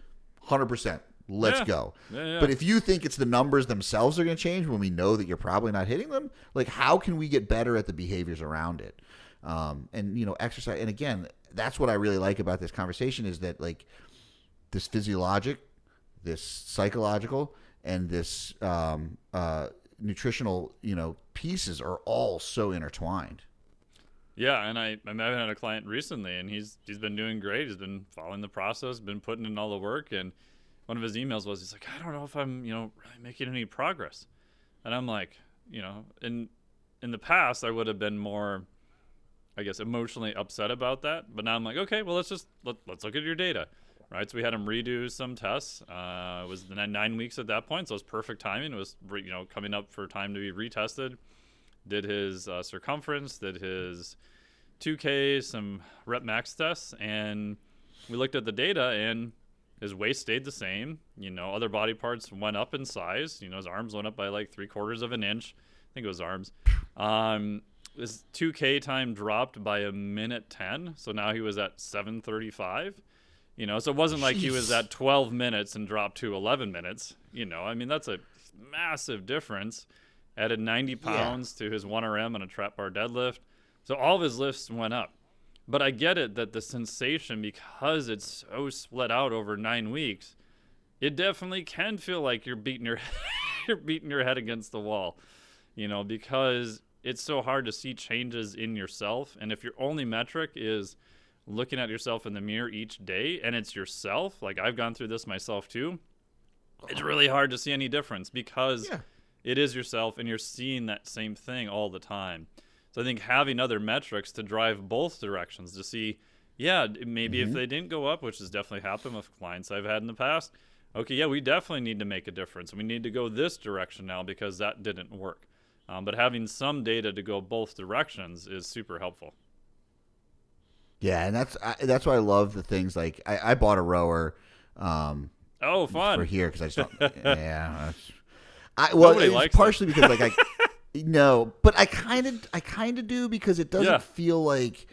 hundred percent. Let's Yeah. go. Yeah, yeah. But if you think it's the numbers themselves are going to change when we know that you're probably not hitting them, like how can we get better at the behaviors around it? Um, and you know, exercise. And again, that's what I really like about this conversation is that like this physiologic, this psychological, and this um, uh, nutritional, you know, pieces are all so intertwined. Yeah, and I I mean, I had a client recently, and he's he's been doing great. He's been following the process, been putting in all the work, and one of his emails was he's like, I don't know if I'm you know really making any progress, and I'm like, you know, in in the past I would have been more, I guess, emotionally upset about that, but now I'm like, okay, well let's just let, let's look at your data, right? So we had him redo some tests. Uh, it was nine, weeks at that point, so it was perfect timing. It was you know coming up for time to be retested did his uh, circumference, did his 2K, some rep max tests, and we looked at the data and his waist stayed the same. You know, other body parts went up in size. You know, his arms went up by like three quarters of an inch. I think it was arms. Um, his 2K time dropped by a minute 10. So now he was at 735. You know, so it wasn't like he was at 12 minutes and dropped to 11 minutes. You know, I mean, that's a massive difference. Added 90 pounds to his 1RM on a trap bar deadlift. So all of his lifts went up. But I get it that the sensation, because it's so split out over nine weeks, it definitely can feel like you're beating your you're beating your head against the wall. You know, because it's so hard to see changes in yourself. And if your only metric is looking at yourself in the mirror each day and it's yourself, like I've gone through this myself too, it's really hard to see any difference because Yeah. it is yourself and you're seeing that same thing all the time. So I think having other metrics to drive both directions to see, yeah, maybe if they didn't go up, which has definitely happened with clients I've had in the past, okay, yeah, we definitely need to make a difference. We need to go this direction now because that didn't work. Um, but having some data to go both directions is super helpful. Yeah, and that's I, that's why I love the things like I, I bought a rower. Um, Oh, for here because I just don't. yeah, I well, Nobody it's it. partially because like I no, but I kind of I kind of do because it doesn't Yeah. feel like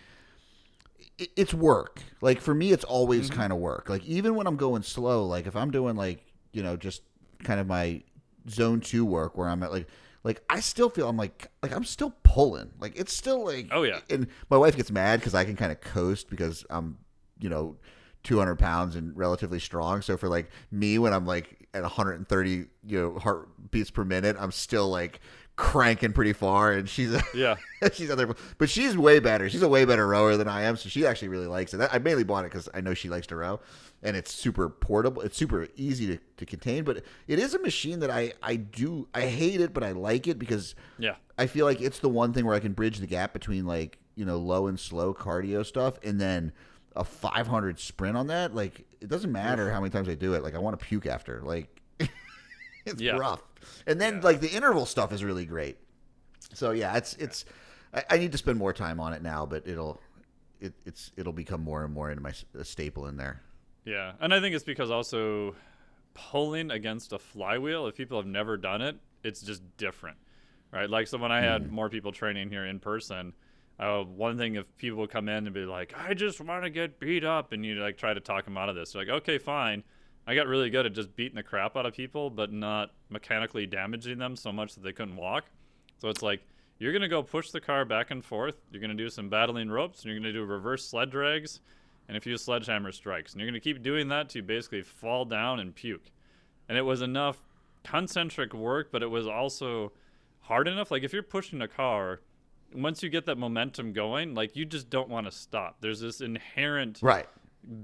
it, it's work. Like for me, it's always Mm-hmm. kind of work. Like even when I'm going slow, like if I'm doing like you know just kind of my zone two work where I'm at like like I still feel I'm like like I'm still pulling. Like it's still like Oh, yeah. And my wife gets mad because I can kind of coast because I'm you know 200 pounds and relatively strong. So for like me, when I'm like at 130, you know, heartbeats per minute, I'm still like cranking pretty far. And she's Yeah. she's out there, but she's way better. She's a way better rower than I am. So she actually really likes it. I mainly bought it because I know she likes to row, and it's super portable. It's super easy to, to contain. But it is a machine that I I do I hate it, but I like it because Yeah. I feel like it's the one thing where I can bridge the gap between like you know low and slow cardio stuff, and then a 500 sprint on that. Like it doesn't matter how many times I do it. Like I want to puke after. Like it's Yeah. rough. And then like the interval stuff is really great. So yeah, it's it's. I, I need to spend more time on it now, but it'll it, it's it'll become more and more into my staple in there. Yeah, and I think it's because also pulling against a flywheel, if people have never done it, it's just different, right? Like, so when I had more people training here in person, uh, one thing if people come in and be like, I just want to get beat up, and you like try to talk them out of this, You're like, okay, fine. I got really good at just beating the crap out of people, but not mechanically damaging them so much that they couldn't walk. So it's like, you're going to go push the car back and forth. You're going to do some battling ropes, and you're going to do reverse sled drags and a few sledgehammer strikes. And you're going to keep doing that to basically fall down and puke. And it was enough concentric work, but it was also hard enough. Like if you're pushing a car, once you get that momentum going, like you just don't want to stop. There's this inherent Right.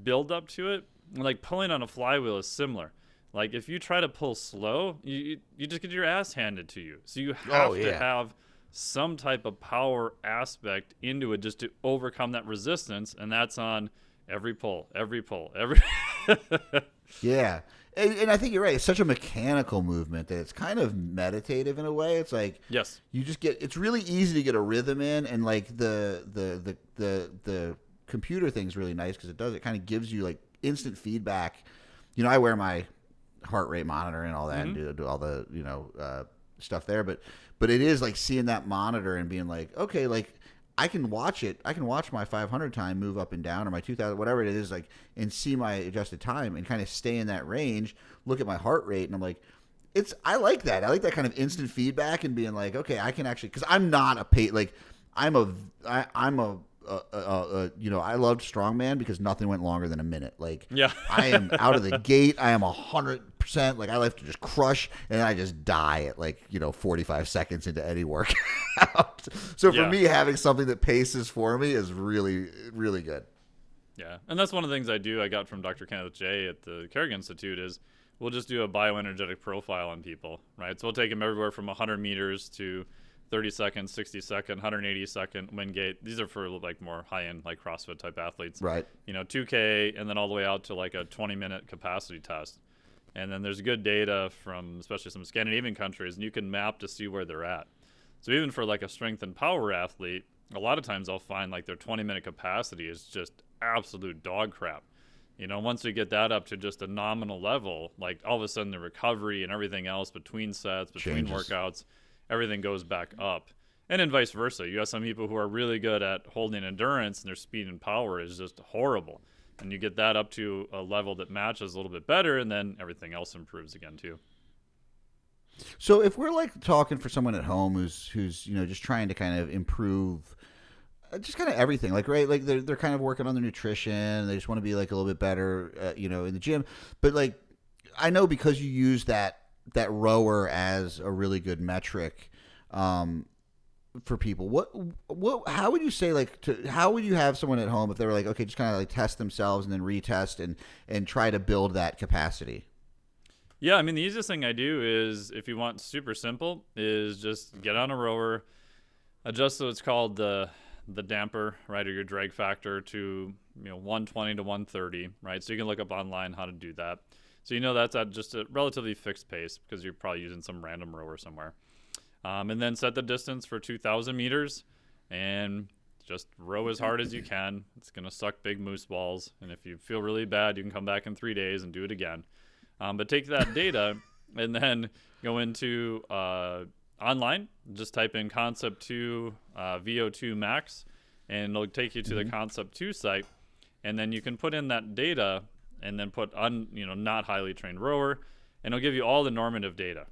build up to it. Like pulling on a flywheel is similar. Like if you try to pull slow, you you- just get your ass handed to you. So you oh, have Oh, to have some type of power aspect into it just to overcome that resistance, and that's on every pull, every pull, every. Yeah. And, and I think you're right. It's such a mechanical movement that it's kind of meditative in a way. It's like yes. you just get it's really easy to get a rhythm in and like the the the the, the computer thing's really nice because it does it kind of gives you like instant feedback you know i wear my heart rate monitor and all that, and Mm-hmm. do, do all the you know uh, stuff there. But but it is like seeing that monitor and being like, okay, like I can watch it. I can watch my 500 time move up and down, or my 2000, whatever it is, like, and see my adjusted time and kind of stay in that range. Look at my heart rate, and I'm like, it's. I like that. I like that kind of instant feedback and being like, okay, I can actually, because I'm not a pay like, I'm a, I, I'm a. Uh, uh, uh, you know, I loved Strongman because nothing went longer than a minute. Like, Yeah. I am out of the gate. I am a hundred percent. Like, I like to just crush, and I just die at like you know forty five seconds into any workout. so for Yeah. me, having something that paces for me is really, really good. Yeah, and that's one of the things I do. I got from Dr. Kenneth Jay at the Carrick Institute is we'll just do a bioenergetic profile on people, right? So we'll take them everywhere from 100 meters to 30 second, 60 second, 180 second Wingate. These are for like more high end, like CrossFit type athletes. Right. You know, 2K, and then all the way out to like a 20 minute capacity test. And then there's good data from especially some Scandinavian countries, and you can map to see where they're at. So even for like a strength and power athlete, a lot of times I'll find like their 20 minute capacity is just absolute dog crap. You know, once we get that up to just a nominal level, like all of a sudden the recovery and everything else between sets, between Changes. workouts, everything goes back up. And then vice versa. You have some people who are really good at holding endurance and their speed and power is just horrible. And you get that up to a level that matches a little bit better, and then everything else improves again too. So if we're like talking for someone at home who's who's you know just trying to kind of improve uh, just kind of everything like right like they're, they're kind of working on their nutrition they just want to be like a little bit better uh, you know in the gym but like i know because you use that that rower as a really good metric um for people what what how would you say like to how would you have someone at home if they were like okay just kind of like test themselves and then retest and and try to build that capacity Yeah, I mean the easiest thing I do is if you want super simple is just get on a rower, adjust what's called the the damper, right, or your drag factor to you know 120 to 130, right? So you can look up online how to do that. So you know that's at just a relatively fixed pace because you're probably using some random rower somewhere. Um, and then set the distance for 2,000 meters and just row as hard as you can. It's gonna suck big moose balls, and if you feel really bad, you can come back in three days and do it again. Um, but take that data and then go into uh, online. Just type in Concept 2 uh, VO2 Max, and it'll take you to the Concept 2 site. And then you can put in that data and then put un, you know, not highly trained rower, and it'll give you all the normative data.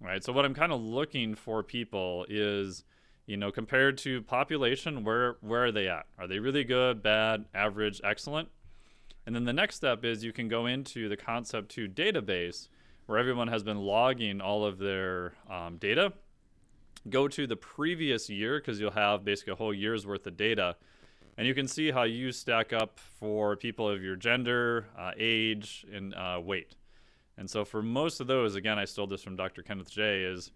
Right. So what I'm kind of looking for people is, you know, compared to population, where where are they at? Are they really good, bad, average, excellent? And then the next step is you can go into the Concept 2 database where everyone has been logging all of their um, data. Go to the previous year because you'll have basically a whole year's worth of data. And you can see how you stack up for people of your gender, uh, age, and uh, weight. And so for most of those, again, I stole this from Dr. Kenneth Jay, is,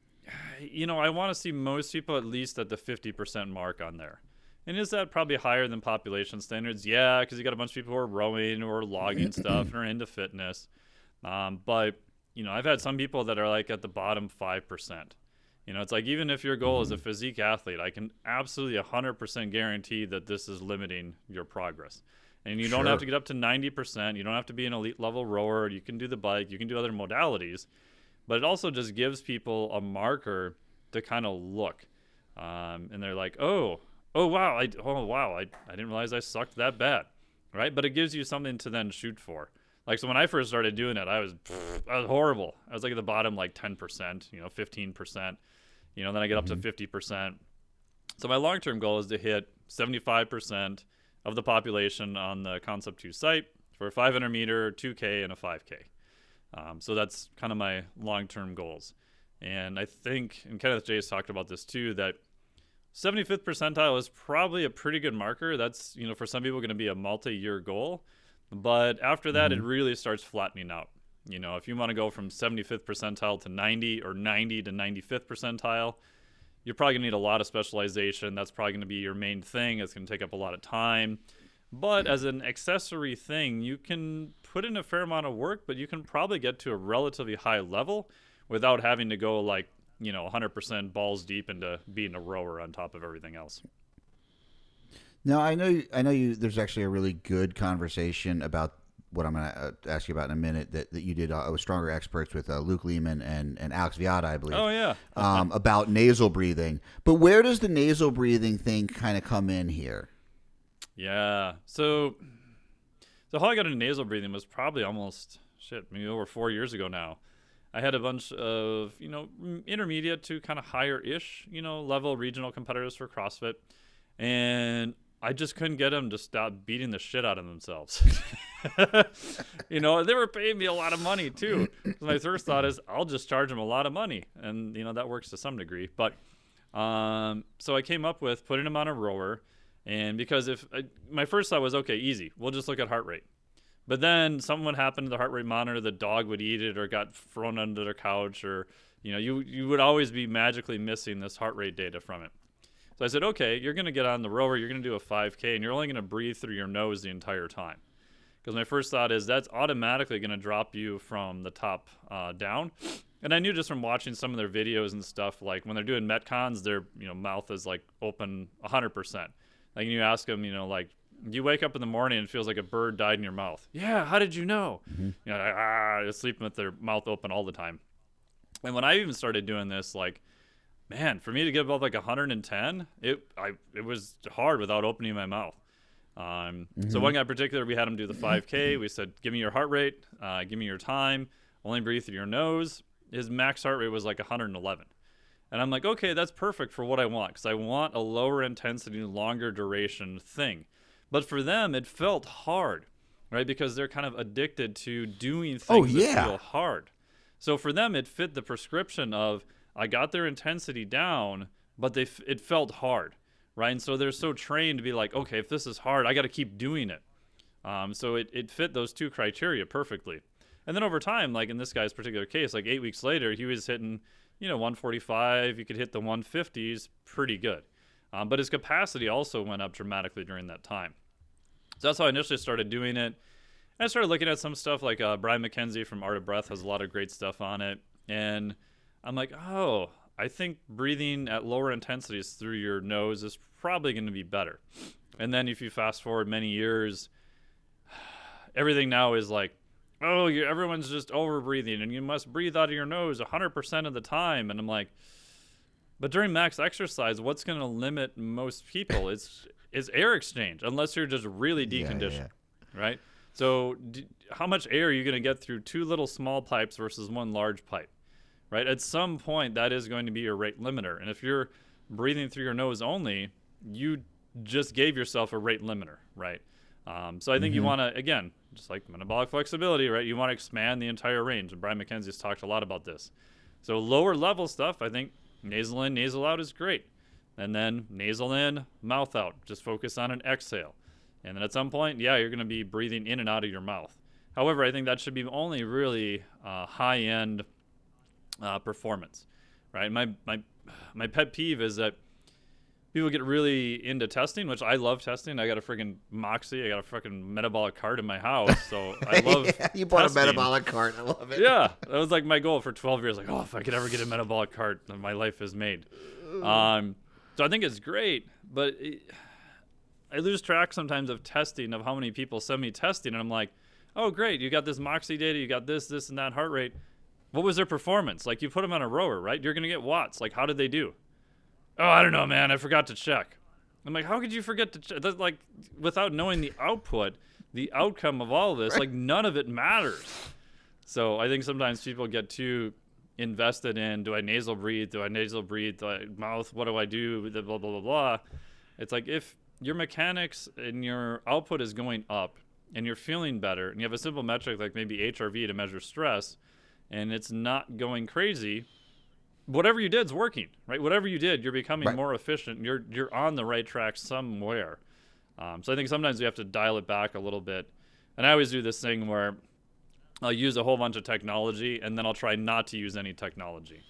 you know, I want to see most people at least at the 50% mark on there. And is that probably higher than population standards? Yeah, because you got a bunch of people who are rowing or logging stuff and are into fitness. Um, but you know, I've had some people that are like at the bottom five percent. You know, it's like even if your goal is a physique athlete, I can absolutely 100% guarantee that this is limiting your progress. And you don't have to get up to 90%. You don't have to be an elite level rower. You can do the bike. You can do other modalities. But it also just gives people a marker to kind of look. Um, and they're like, oh, oh wow, I oh wow, I, I didn't realize I sucked that bad, right? But it gives you something to then shoot for. Like so, when I first started doing it, I was I was horrible. I was like at the bottom, like ten percent, you know, fifteen percent, you know. Then I get up to fifty percent. So my long-term goal is to hit seventy-five percent of the population on the Concept Two site for a 500 meter, 2K, and a 5K. Um, so that's kind of my long-term goals. And I think, and Kenneth Jay has talked about this too, that 75th percentile is probably a pretty good marker. That's, you know, for some people going to be a multi-year goal. But after that, it really starts flattening out. You know, if you want to go from 75th percentile to 90 or 90 to 95th percentile, you're probably going to need a lot of specialization. That's probably going to be your main thing. It's going to take up a lot of time. But as an accessory thing, you can put in a fair amount of work, but you can probably get to a relatively high level without having to go like, you know, 100% balls deep into being a rower on top of everything else. Now I know I know you. There's actually a really good conversation about what I'm going to uh, ask you about in a minute that, that you did uh, with Stronger Experts with uh, Luke Leaman and, and Alex Viada, I believe. Oh yeah. um, about nasal breathing. But where does the nasal breathing thing kind of come in here? Yeah. So, so how I got into nasal breathing was probably almost shit, maybe over four years ago now. I had a bunch of you know intermediate to kind of higher ish you know level regional competitors for CrossFit, and I just couldn't get them to stop beating the shit out of themselves. you know, they were paying me a lot of money too. my first thought is I'll just charge them a lot of money, and you know that works to some degree. But um, so I came up with putting them on a rower, and because if I, my first thought was okay, easy, we'll just look at heart rate. But then something would happen to the heart rate monitor, the dog would eat it or got thrown under the couch or you know, you you would always be magically missing this heart rate data from it. So I said, okay, you're going to get on the rower, you're going to do a 5K, and you're only going to breathe through your nose the entire time. Because my first thought is that's automatically going to drop you from the top uh, down. And I knew just from watching some of their videos and stuff, like when they're doing Metcons, their you know mouth is like open 100%. Like you ask them, you know, like you wake up in the morning and it feels like a bird died in your mouth. Yeah, how did you know? Mm-hmm. You know, like, ah, sleeping with their mouth open all the time. And when I even started doing this, like, man, for me to get above like 110, it I it was hard without opening my mouth. Um, mm-hmm. So one guy in particular, we had him do the 5K. We said, give me your heart rate, uh, give me your time, only breathe through your nose. His max heart rate was like 111. And I'm like, okay, that's perfect for what I want because I want a lower intensity, longer duration thing. But for them, it felt hard, right? Because they're kind of addicted to doing oh, things oh, yeah. that feel hard. So for them, it fit the prescription of I got their intensity down, but they f- it felt hard, right? And so they're so trained to be like, okay, if this is hard, I got to keep doing it. Um, so it, it fit those two criteria perfectly. And then over time, like in this guy's particular case, like eight weeks later, he was hitting, you know, 145. He could hit the 150s pretty good. Um, but his capacity also went up dramatically during that time. So that's how I initially started doing it. And I started looking at some stuff like uh, Brian McKenzie from Art of Breath has a lot of great stuff on it. And I'm like, oh, I think breathing at lower intensities through your nose is probably going to be better. And then if you fast forward many years, everything now is like, oh, everyone's just over breathing and you must breathe out of your nose 100% of the time. And I'm like, but during max exercise, what's going to limit most people? It's is air exchange, unless you're just really deconditioned, yeah, yeah. right? So, d- how much air are you going to get through two little small pipes versus one large pipe, right? At some point, that is going to be your rate limiter. And if you're breathing through your nose only, you just gave yourself a rate limiter, right? Um, so I think mm-hmm. you want to, again, just like metabolic flexibility, right? You want to expand the entire range. And Brian McKenzie's talked a lot about this. So lower level stuff, I think nasal in, nasal out is great and then nasal in, mouth out. Just focus on an exhale. And then at some point, yeah, you're going to be breathing in and out of your mouth. However, I think that should be only really uh, high end uh, performance, right? My, my, my pet peeve is that people get really into testing, which I love testing. I got a freaking Moxy. I got a freaking metabolic cart in my house, so I love. yeah, you bought testing. a metabolic cart. I love it. Yeah, that was like my goal for 12 years. Like, oh, if I could ever get a metabolic cart, my life is made. Um, so I think it's great, but it, I lose track sometimes of testing of how many people send me testing, and I'm like, oh great, you got this Moxy data, you got this, this, and that heart rate. What was their performance? Like you put them on a rower, right? You're gonna get watts. Like how did they do? Oh, I don't know, man. I forgot to check. I'm like, how could you forget to check? like without knowing the output, the outcome of all of this, like none of it matters. So I think sometimes people get too invested in do I nasal breathe? Do I nasal breathe? Do I mouth? What do I do? Blah, blah, blah, blah. It's like if your mechanics and your output is going up and you're feeling better and you have a simple metric like maybe HRV to measure stress and it's not going crazy, whatever you did is working, right? Whatever you did, you're becoming right. more efficient. You're, you're on the right track somewhere. Um, so I think sometimes you have to dial it back a little bit. And I always do this thing where I'll use a whole bunch of technology and then I'll try not to use any technology,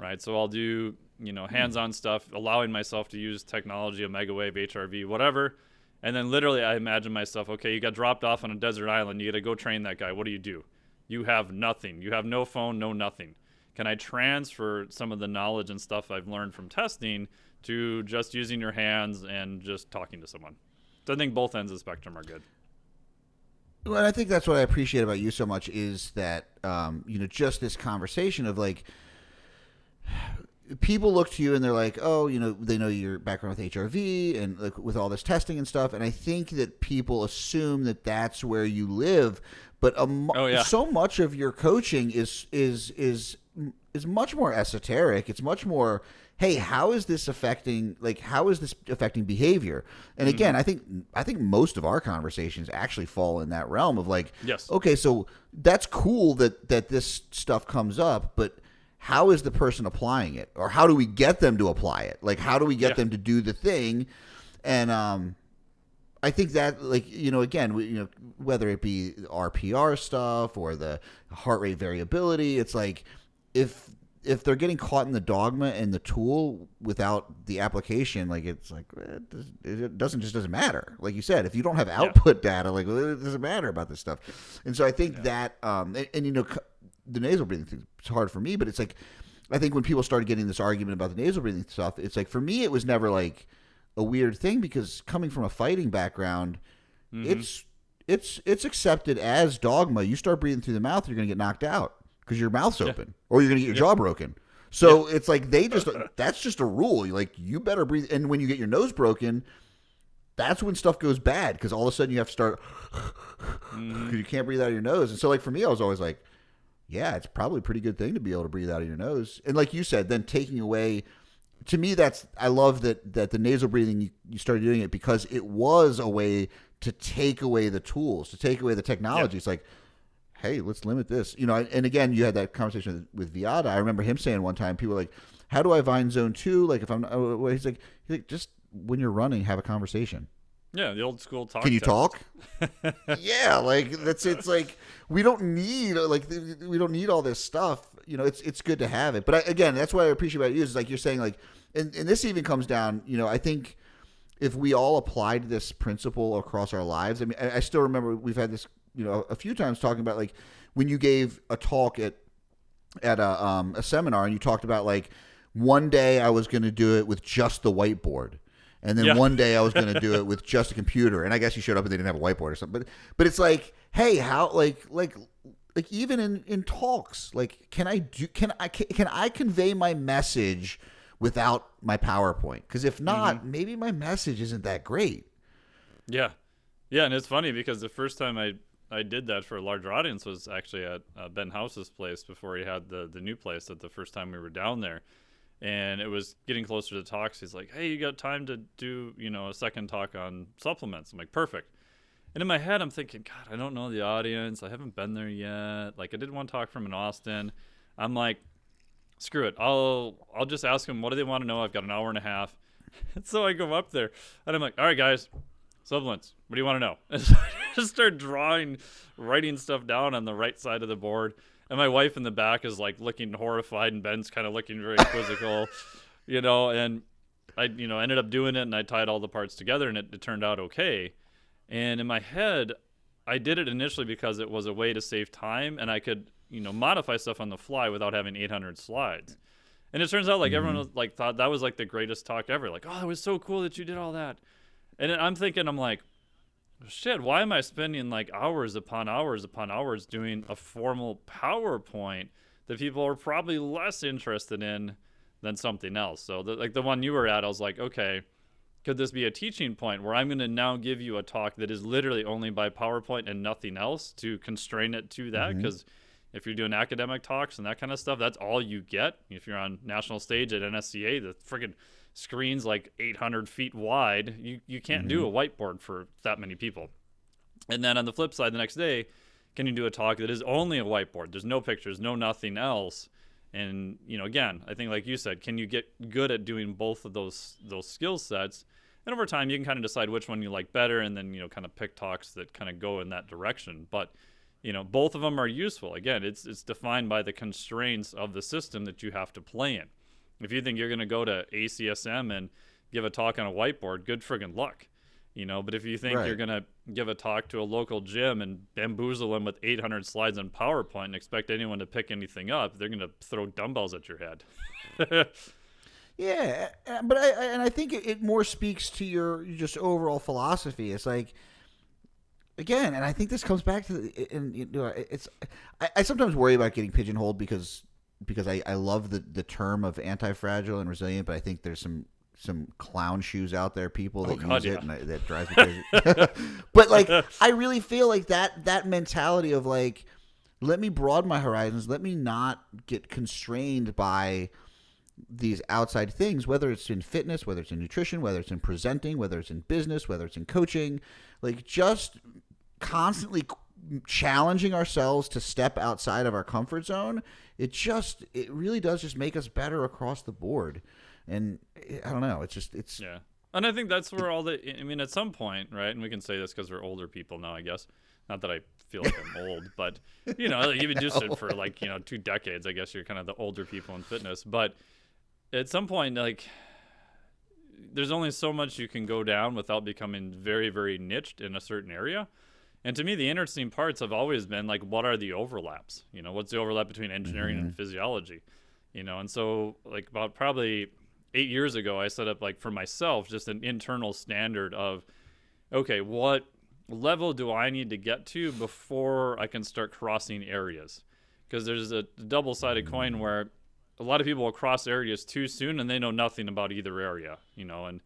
right? So I'll do, you know, hands-on stuff, allowing myself to use technology, Omega Wave, HRV, whatever. And then literally I imagine myself, okay, you got dropped off on a desert island. You got to go train that guy. What do you do? You have nothing. You have no phone, no nothing. Can I transfer some of the knowledge and stuff I've learned from testing to just using your hands and just talking to someone? So I think both ends of the spectrum are good. Well, I think that's what I appreciate about you so much is that um, you know just this conversation of like people look to you and they're like, oh, you know, they know your background with HRV and like with all this testing and stuff, and I think that people assume that that's where you live, but a, Oh, yeah. so much of your coaching is is is is much more esoteric. It's much more. Hey, how is this affecting? Like, how is this affecting behavior? And again, I think I think most of our conversations actually fall in that realm of like, Yes. okay, so that's cool that that this stuff comes up, but how is the person applying it, or how do we get them to apply it? Like, how do we get Yeah. them to do the thing? And um, I think that, like, you know, again, we, you know, whether it be RPR stuff or the heart rate variability, it's like if if they're getting caught in the dogma and the tool without the application, like it's like eh, it does- it doesn't just doesn't matter. Like you said, if you don't have output data, like it doesn't matter about this stuff. And so I think that, um, and, and you know, the nasal breathing thing, it's hard for me, but it's like I think when people started getting this argument about the nasal breathing stuff, it's like for me, it was never like a weird thing because coming from a fighting background, mm-hmm. it's it's it's accepted as dogma. You start breathing through the mouth, you're going to get knocked out because your mouth's open, or you're going to get your jaw broken. So it's like they just that's just a rule. Like you better breathe, and when you get your nose broken, that's when stuff goes bad because all of a sudden you have to start because mm-hmm. you can't breathe out of your nose. And so like for me, I was always like, yeah, it's probably a pretty good thing to be able to breathe out of your nose. And like you said, then taking away to me that's I love that that the nasal breathing you, you started doing it because it was a way to take away the tools, to take away the technology. It's like, hey, let's limit this. You know, and again, you had that conversation with, with Viada. I remember him saying one time, people were like, how do I find zone two? Like if I'm, uh, well, he's like, he's like, just when you're running, have a conversation. Yeah, the old school talk. Can you test. talk? yeah, like that's it's like we don't need like we don't need all this stuff. You know, it's it's good to have it. But I, again, that's what I appreciate about you is like you're saying like, and, and this even comes down. You know, I think if we all applied this principle across our lives, I mean, I, I still remember we've had this you know a few times talking about like when you gave a talk at at a um, a seminar and you talked about like one day I was going to do it with just the whiteboard. And then Yeah. one day I was going to do it with just a computer, and I guess you showed up and they didn't have a whiteboard or something. But but it's like, hey, how like like like even in in talks, like can I do can I can, can I convey my message without my PowerPoint? Because if not, maybe my message isn't that great. Yeah, yeah, and it's funny because the first time I I did that for a larger audience was actually at uh, Ben House's place before he had the the new place. That the first time we were down there, and it was getting closer to talks. He's like, "Hey, you got time to do you know a second talk on supplements?" I'm like, "Perfect." And in my head, I'm thinking, God, I don't know the audience. I haven't been there yet. Like, I did one talk from in Austin. I'm like, screw it. I'll I'll just ask them what do they want to know. I've got an hour and a half. And so I go up there and I'm like, all right, guys, supplements. What do you want to know? And so I just start drawing, writing stuff down on the right side of the board. And my wife in the back is like looking horrified, and Ben's kind of looking very quizzical, you know. And I, you know, ended up doing it, and I tied all the parts together, and it, it turned out okay. And in my head, I did it initially because it was a way to save time, and I could, you know, modify stuff on the fly without having 800 slides. And it turns out like everyone mm-hmm. was like thought that was like the greatest talk ever. Like, oh, it was so cool that you did all that. And I'm thinking, I'm like, shit, why am I spending like hours upon hours upon hours doing a formal PowerPoint that people are probably less interested in than something else? So, the, like the one you were at, I was like, okay, could this be a teaching point where I'm going to now give you a talk that is literally only by PowerPoint and nothing else to constrain it to that? Mm-hmm. Because if you're doing academic talks and that kind of stuff, that's all you get. If you're on national stage at NSCA, the freaking screen's like 800 feet wide. You you can't do mm-hmm. a whiteboard for that many people. And then on the flip side, the next day, can you do a talk that is only a whiteboard? There's no pictures, no nothing else. And you know, again, I think like you said, can you get good at doing both of those those skill sets? And over time, you can kind of decide which one you like better, and then you know, kind of pick talks that kind of go in that direction. But you know, both of them are useful. Again, it's it's defined by the constraints of the system that you have to play in. If you think you're going to go to ACSM and give a talk on a whiteboard, good friggin' luck. You know, but if you think Right. you're going to give a talk to a local gym and bamboozle them with 800 slides on PowerPoint and expect anyone to pick anything up, they're going to throw dumbbells at your head. Yeah, but I, and I think it more speaks to your just overall philosophy. It's like again, and I think this comes back to the, and you know, it's I, I sometimes worry about getting pigeonholed because because I, I love the, the term of anti fragile and resilient, but I think there's some some clown shoes out there, people oh, that Oh, God, use it, and I, that drives me crazy. but like, I really feel like that that mentality of like, let me broaden my horizons, let me not get constrained by these outside things, whether it's in fitness, whether it's in nutrition, whether it's in presenting, whether it's in business, whether it's in coaching, like just constantly challenging ourselves to step outside of our comfort zone. It just, it really does just make us better across the board. And eh, I don't know, it's just, it's, Yeah. And I think that's where all the, I mean, at some point, right? And we can say this because we're older people now, I guess. Not that I feel like I'm old, but, you know, you've been doing it for like, you know, two decades. I guess you're kind of the older people in fitness. But at some point, like, there's only so much you can go down without becoming very, very niched in a certain area. And to me, the interesting parts have always been like, what are the overlaps? You know, what's the overlap between engineering and mm-hmm. physiology? You know, and so like about probably eight years ago, I set up like for myself just an internal standard of, okay, what level do I need to get to before I can start crossing areas? Because there's a double sided coin mm. where a lot of people will cross areas too soon and they know nothing about either area, you know. And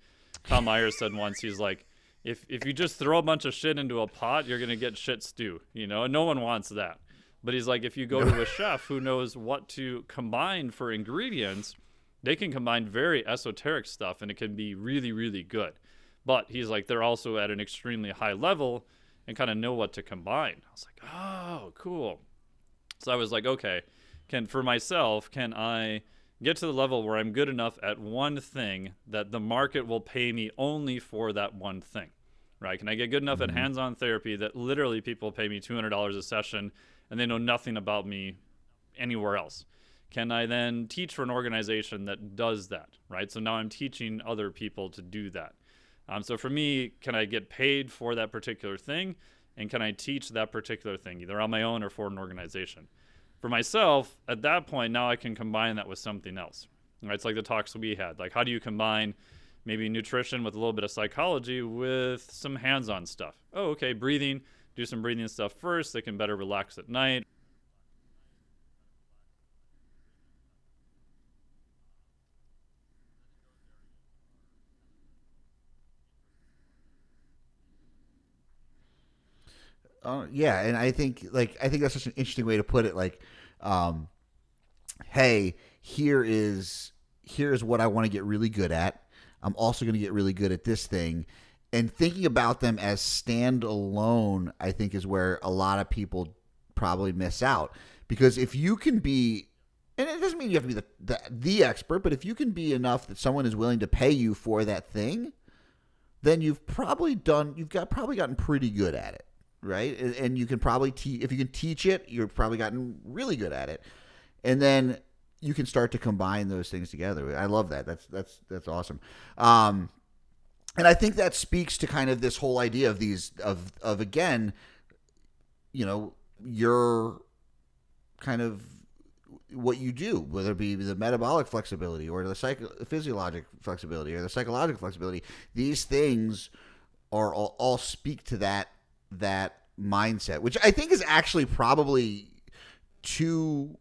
Tom Myers said once, he's like, if, if you just throw a bunch of shit into a pot, you're going to get shit stew, you know, and no one wants that. But he's like, if you go to a chef who knows what to combine for ingredients, they can combine very esoteric stuff and it can be really, really good. But he's like, they're also at an extremely high level and kind of know what to combine. I was like, oh, cool. So I was like, okay, can for myself, can I get to the level where I'm good enough at one thing that the market will pay me only for that one thing? Right? Can I get good enough at hands-on therapy that literally people pay me $200 a session and they know nothing about me anywhere else? Can I then teach for an organization that does that? Right? So now I'm teaching other people to do that. Um, so for me, can I get paid for that particular thing? And can I teach that particular thing, either on my own or for an organization? For myself, at that point, now I can combine that with something else. Right? It's like the talks we had. Like, how do you combine maybe nutrition with a little bit of psychology with some hands on stuff? Oh, okay, breathing. Do some breathing stuff first. They can better relax at night. Uh, yeah, and I think like I think that's such an interesting way to put it. Like, um, hey, here is here is what I want to get really good at. I'm also going to get really good at this thing, and thinking about them as standalone, I think is where a lot of people probably miss out. Because if you can be, and it doesn't mean you have to be the, the the expert, but if you can be enough that someone is willing to pay you for that thing, then you've probably done you've got probably gotten pretty good at it right? And, and you can probably teach if you can teach it you've probably gotten really good at it. And then you can start to combine those things together. I love that. That's that's that's awesome. Um and i think that speaks to kind of this whole idea of these of of again you know your kind of what you do, whether it be the metabolic flexibility or the psycho- physiologic flexibility or the psychological flexibility. These things are all, all speak to that that mindset, which I think is actually probably too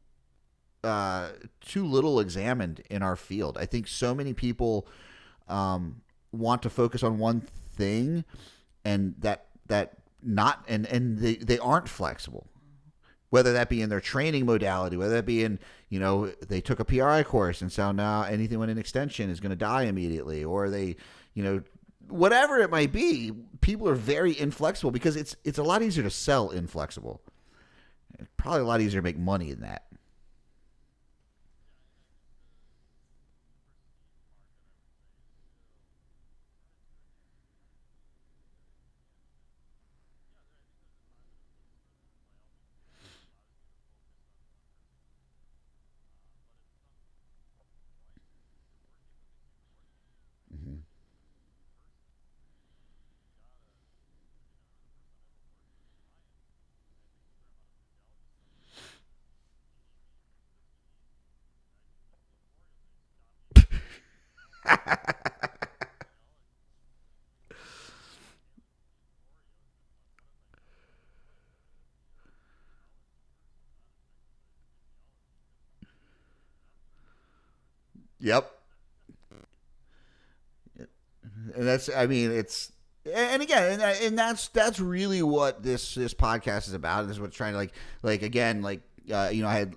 uh, too little examined in our field. I think so many people um, want to focus on one thing, and that that not and and they they aren't flexible whether that be in their training modality, whether that be in, you know, they took a PRI course and so now anything with an extension is going to die immediately, or they, you know, whatever it might be, people are very inflexible because it's it's a lot easier to sell inflexible. Probably a lot easier to make money in that. Yep. And that's, I mean, it's, and again, and, that's that's really what this this podcast is about. This is what's trying to like, like again, like uh, you know, I had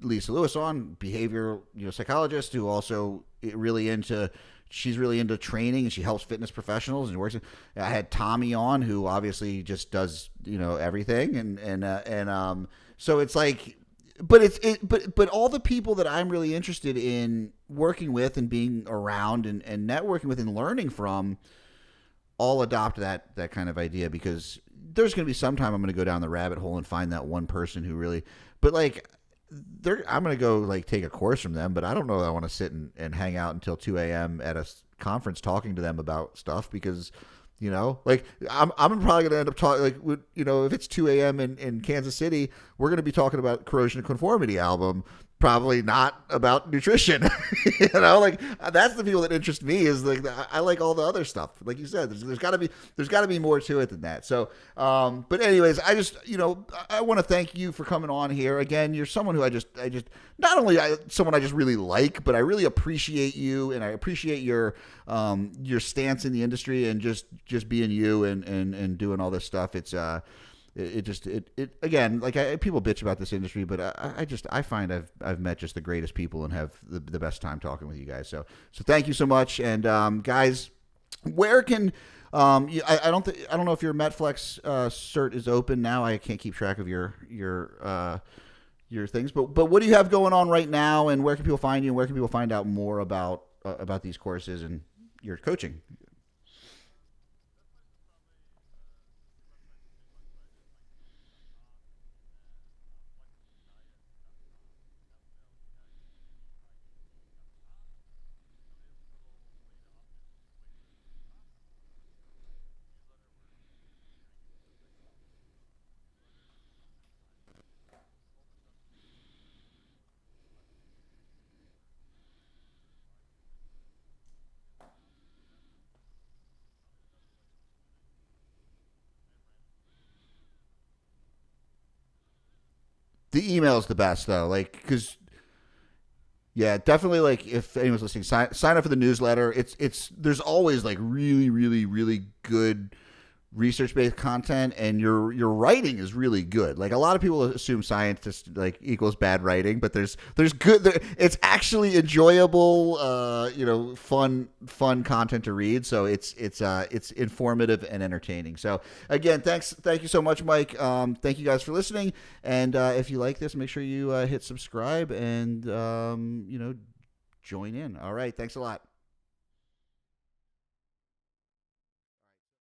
Lisa Lewis on, behavior you know psychologist who also really into she's really into training and she helps fitness professionals and works. I had Tommy on who obviously just does you know everything and and uh, and um so it's like but it's it but but all the people that I'm really interested in working with and being around and, and networking with and learning from all adopt that that kind of idea because there's going to be some time I'm going to go down the rabbit hole and find that one person who really but like they're I'm going to go like take a course from them but I don't know that I want to sit and, and hang out until 2 a.m. at a conference talking to them about stuff because you know, like I'm, I'm probably gonna end up talking like you know if it's 2 a.m. in, in Kansas City, we're gonna be talking about Corrosion of Conformity album probably not about nutrition. you know, like that's the people that interest me is like I like all the other stuff. Like you said, there's, there's got to be there's got to be more to it than that. So, um, but anyways, I just you know I, want to thank you for coming on here again. You're someone who I just I just not only I, someone I just really like, but I really appreciate you and I appreciate your um, your stance in the industry and just just being you and and and doing all this stuff. It's uh it, it just it, it again like I, people bitch about this industry, but I, I just I find I've I've met just the greatest people and have the, the best time talking with you guys. So so thank you so much, and um, guys, where can um, I, I don't th- I don't know if your Metflex uh, cert is open now. I can't keep track of your your uh, your things, but but what do you have going on right now, and where can people find you, and where can people find out more about uh, about these courses and your coaching? The email is the best though, like because yeah, definitely. Like if anyone's listening, sign sign up for the newsletter. It's it's there's always like really really really good research based content and your your writing is really good. Like a lot of people assume scientist like equals bad writing, but there's there's good there, it's actually enjoyable uh you know fun fun content to read. So it's it's uh it's informative and entertaining. So again, thanks thank you so much Mike. Um thank you guys for listening and uh if you like this, make sure you uh, hit subscribe and um you know join in. All right, thanks a lot.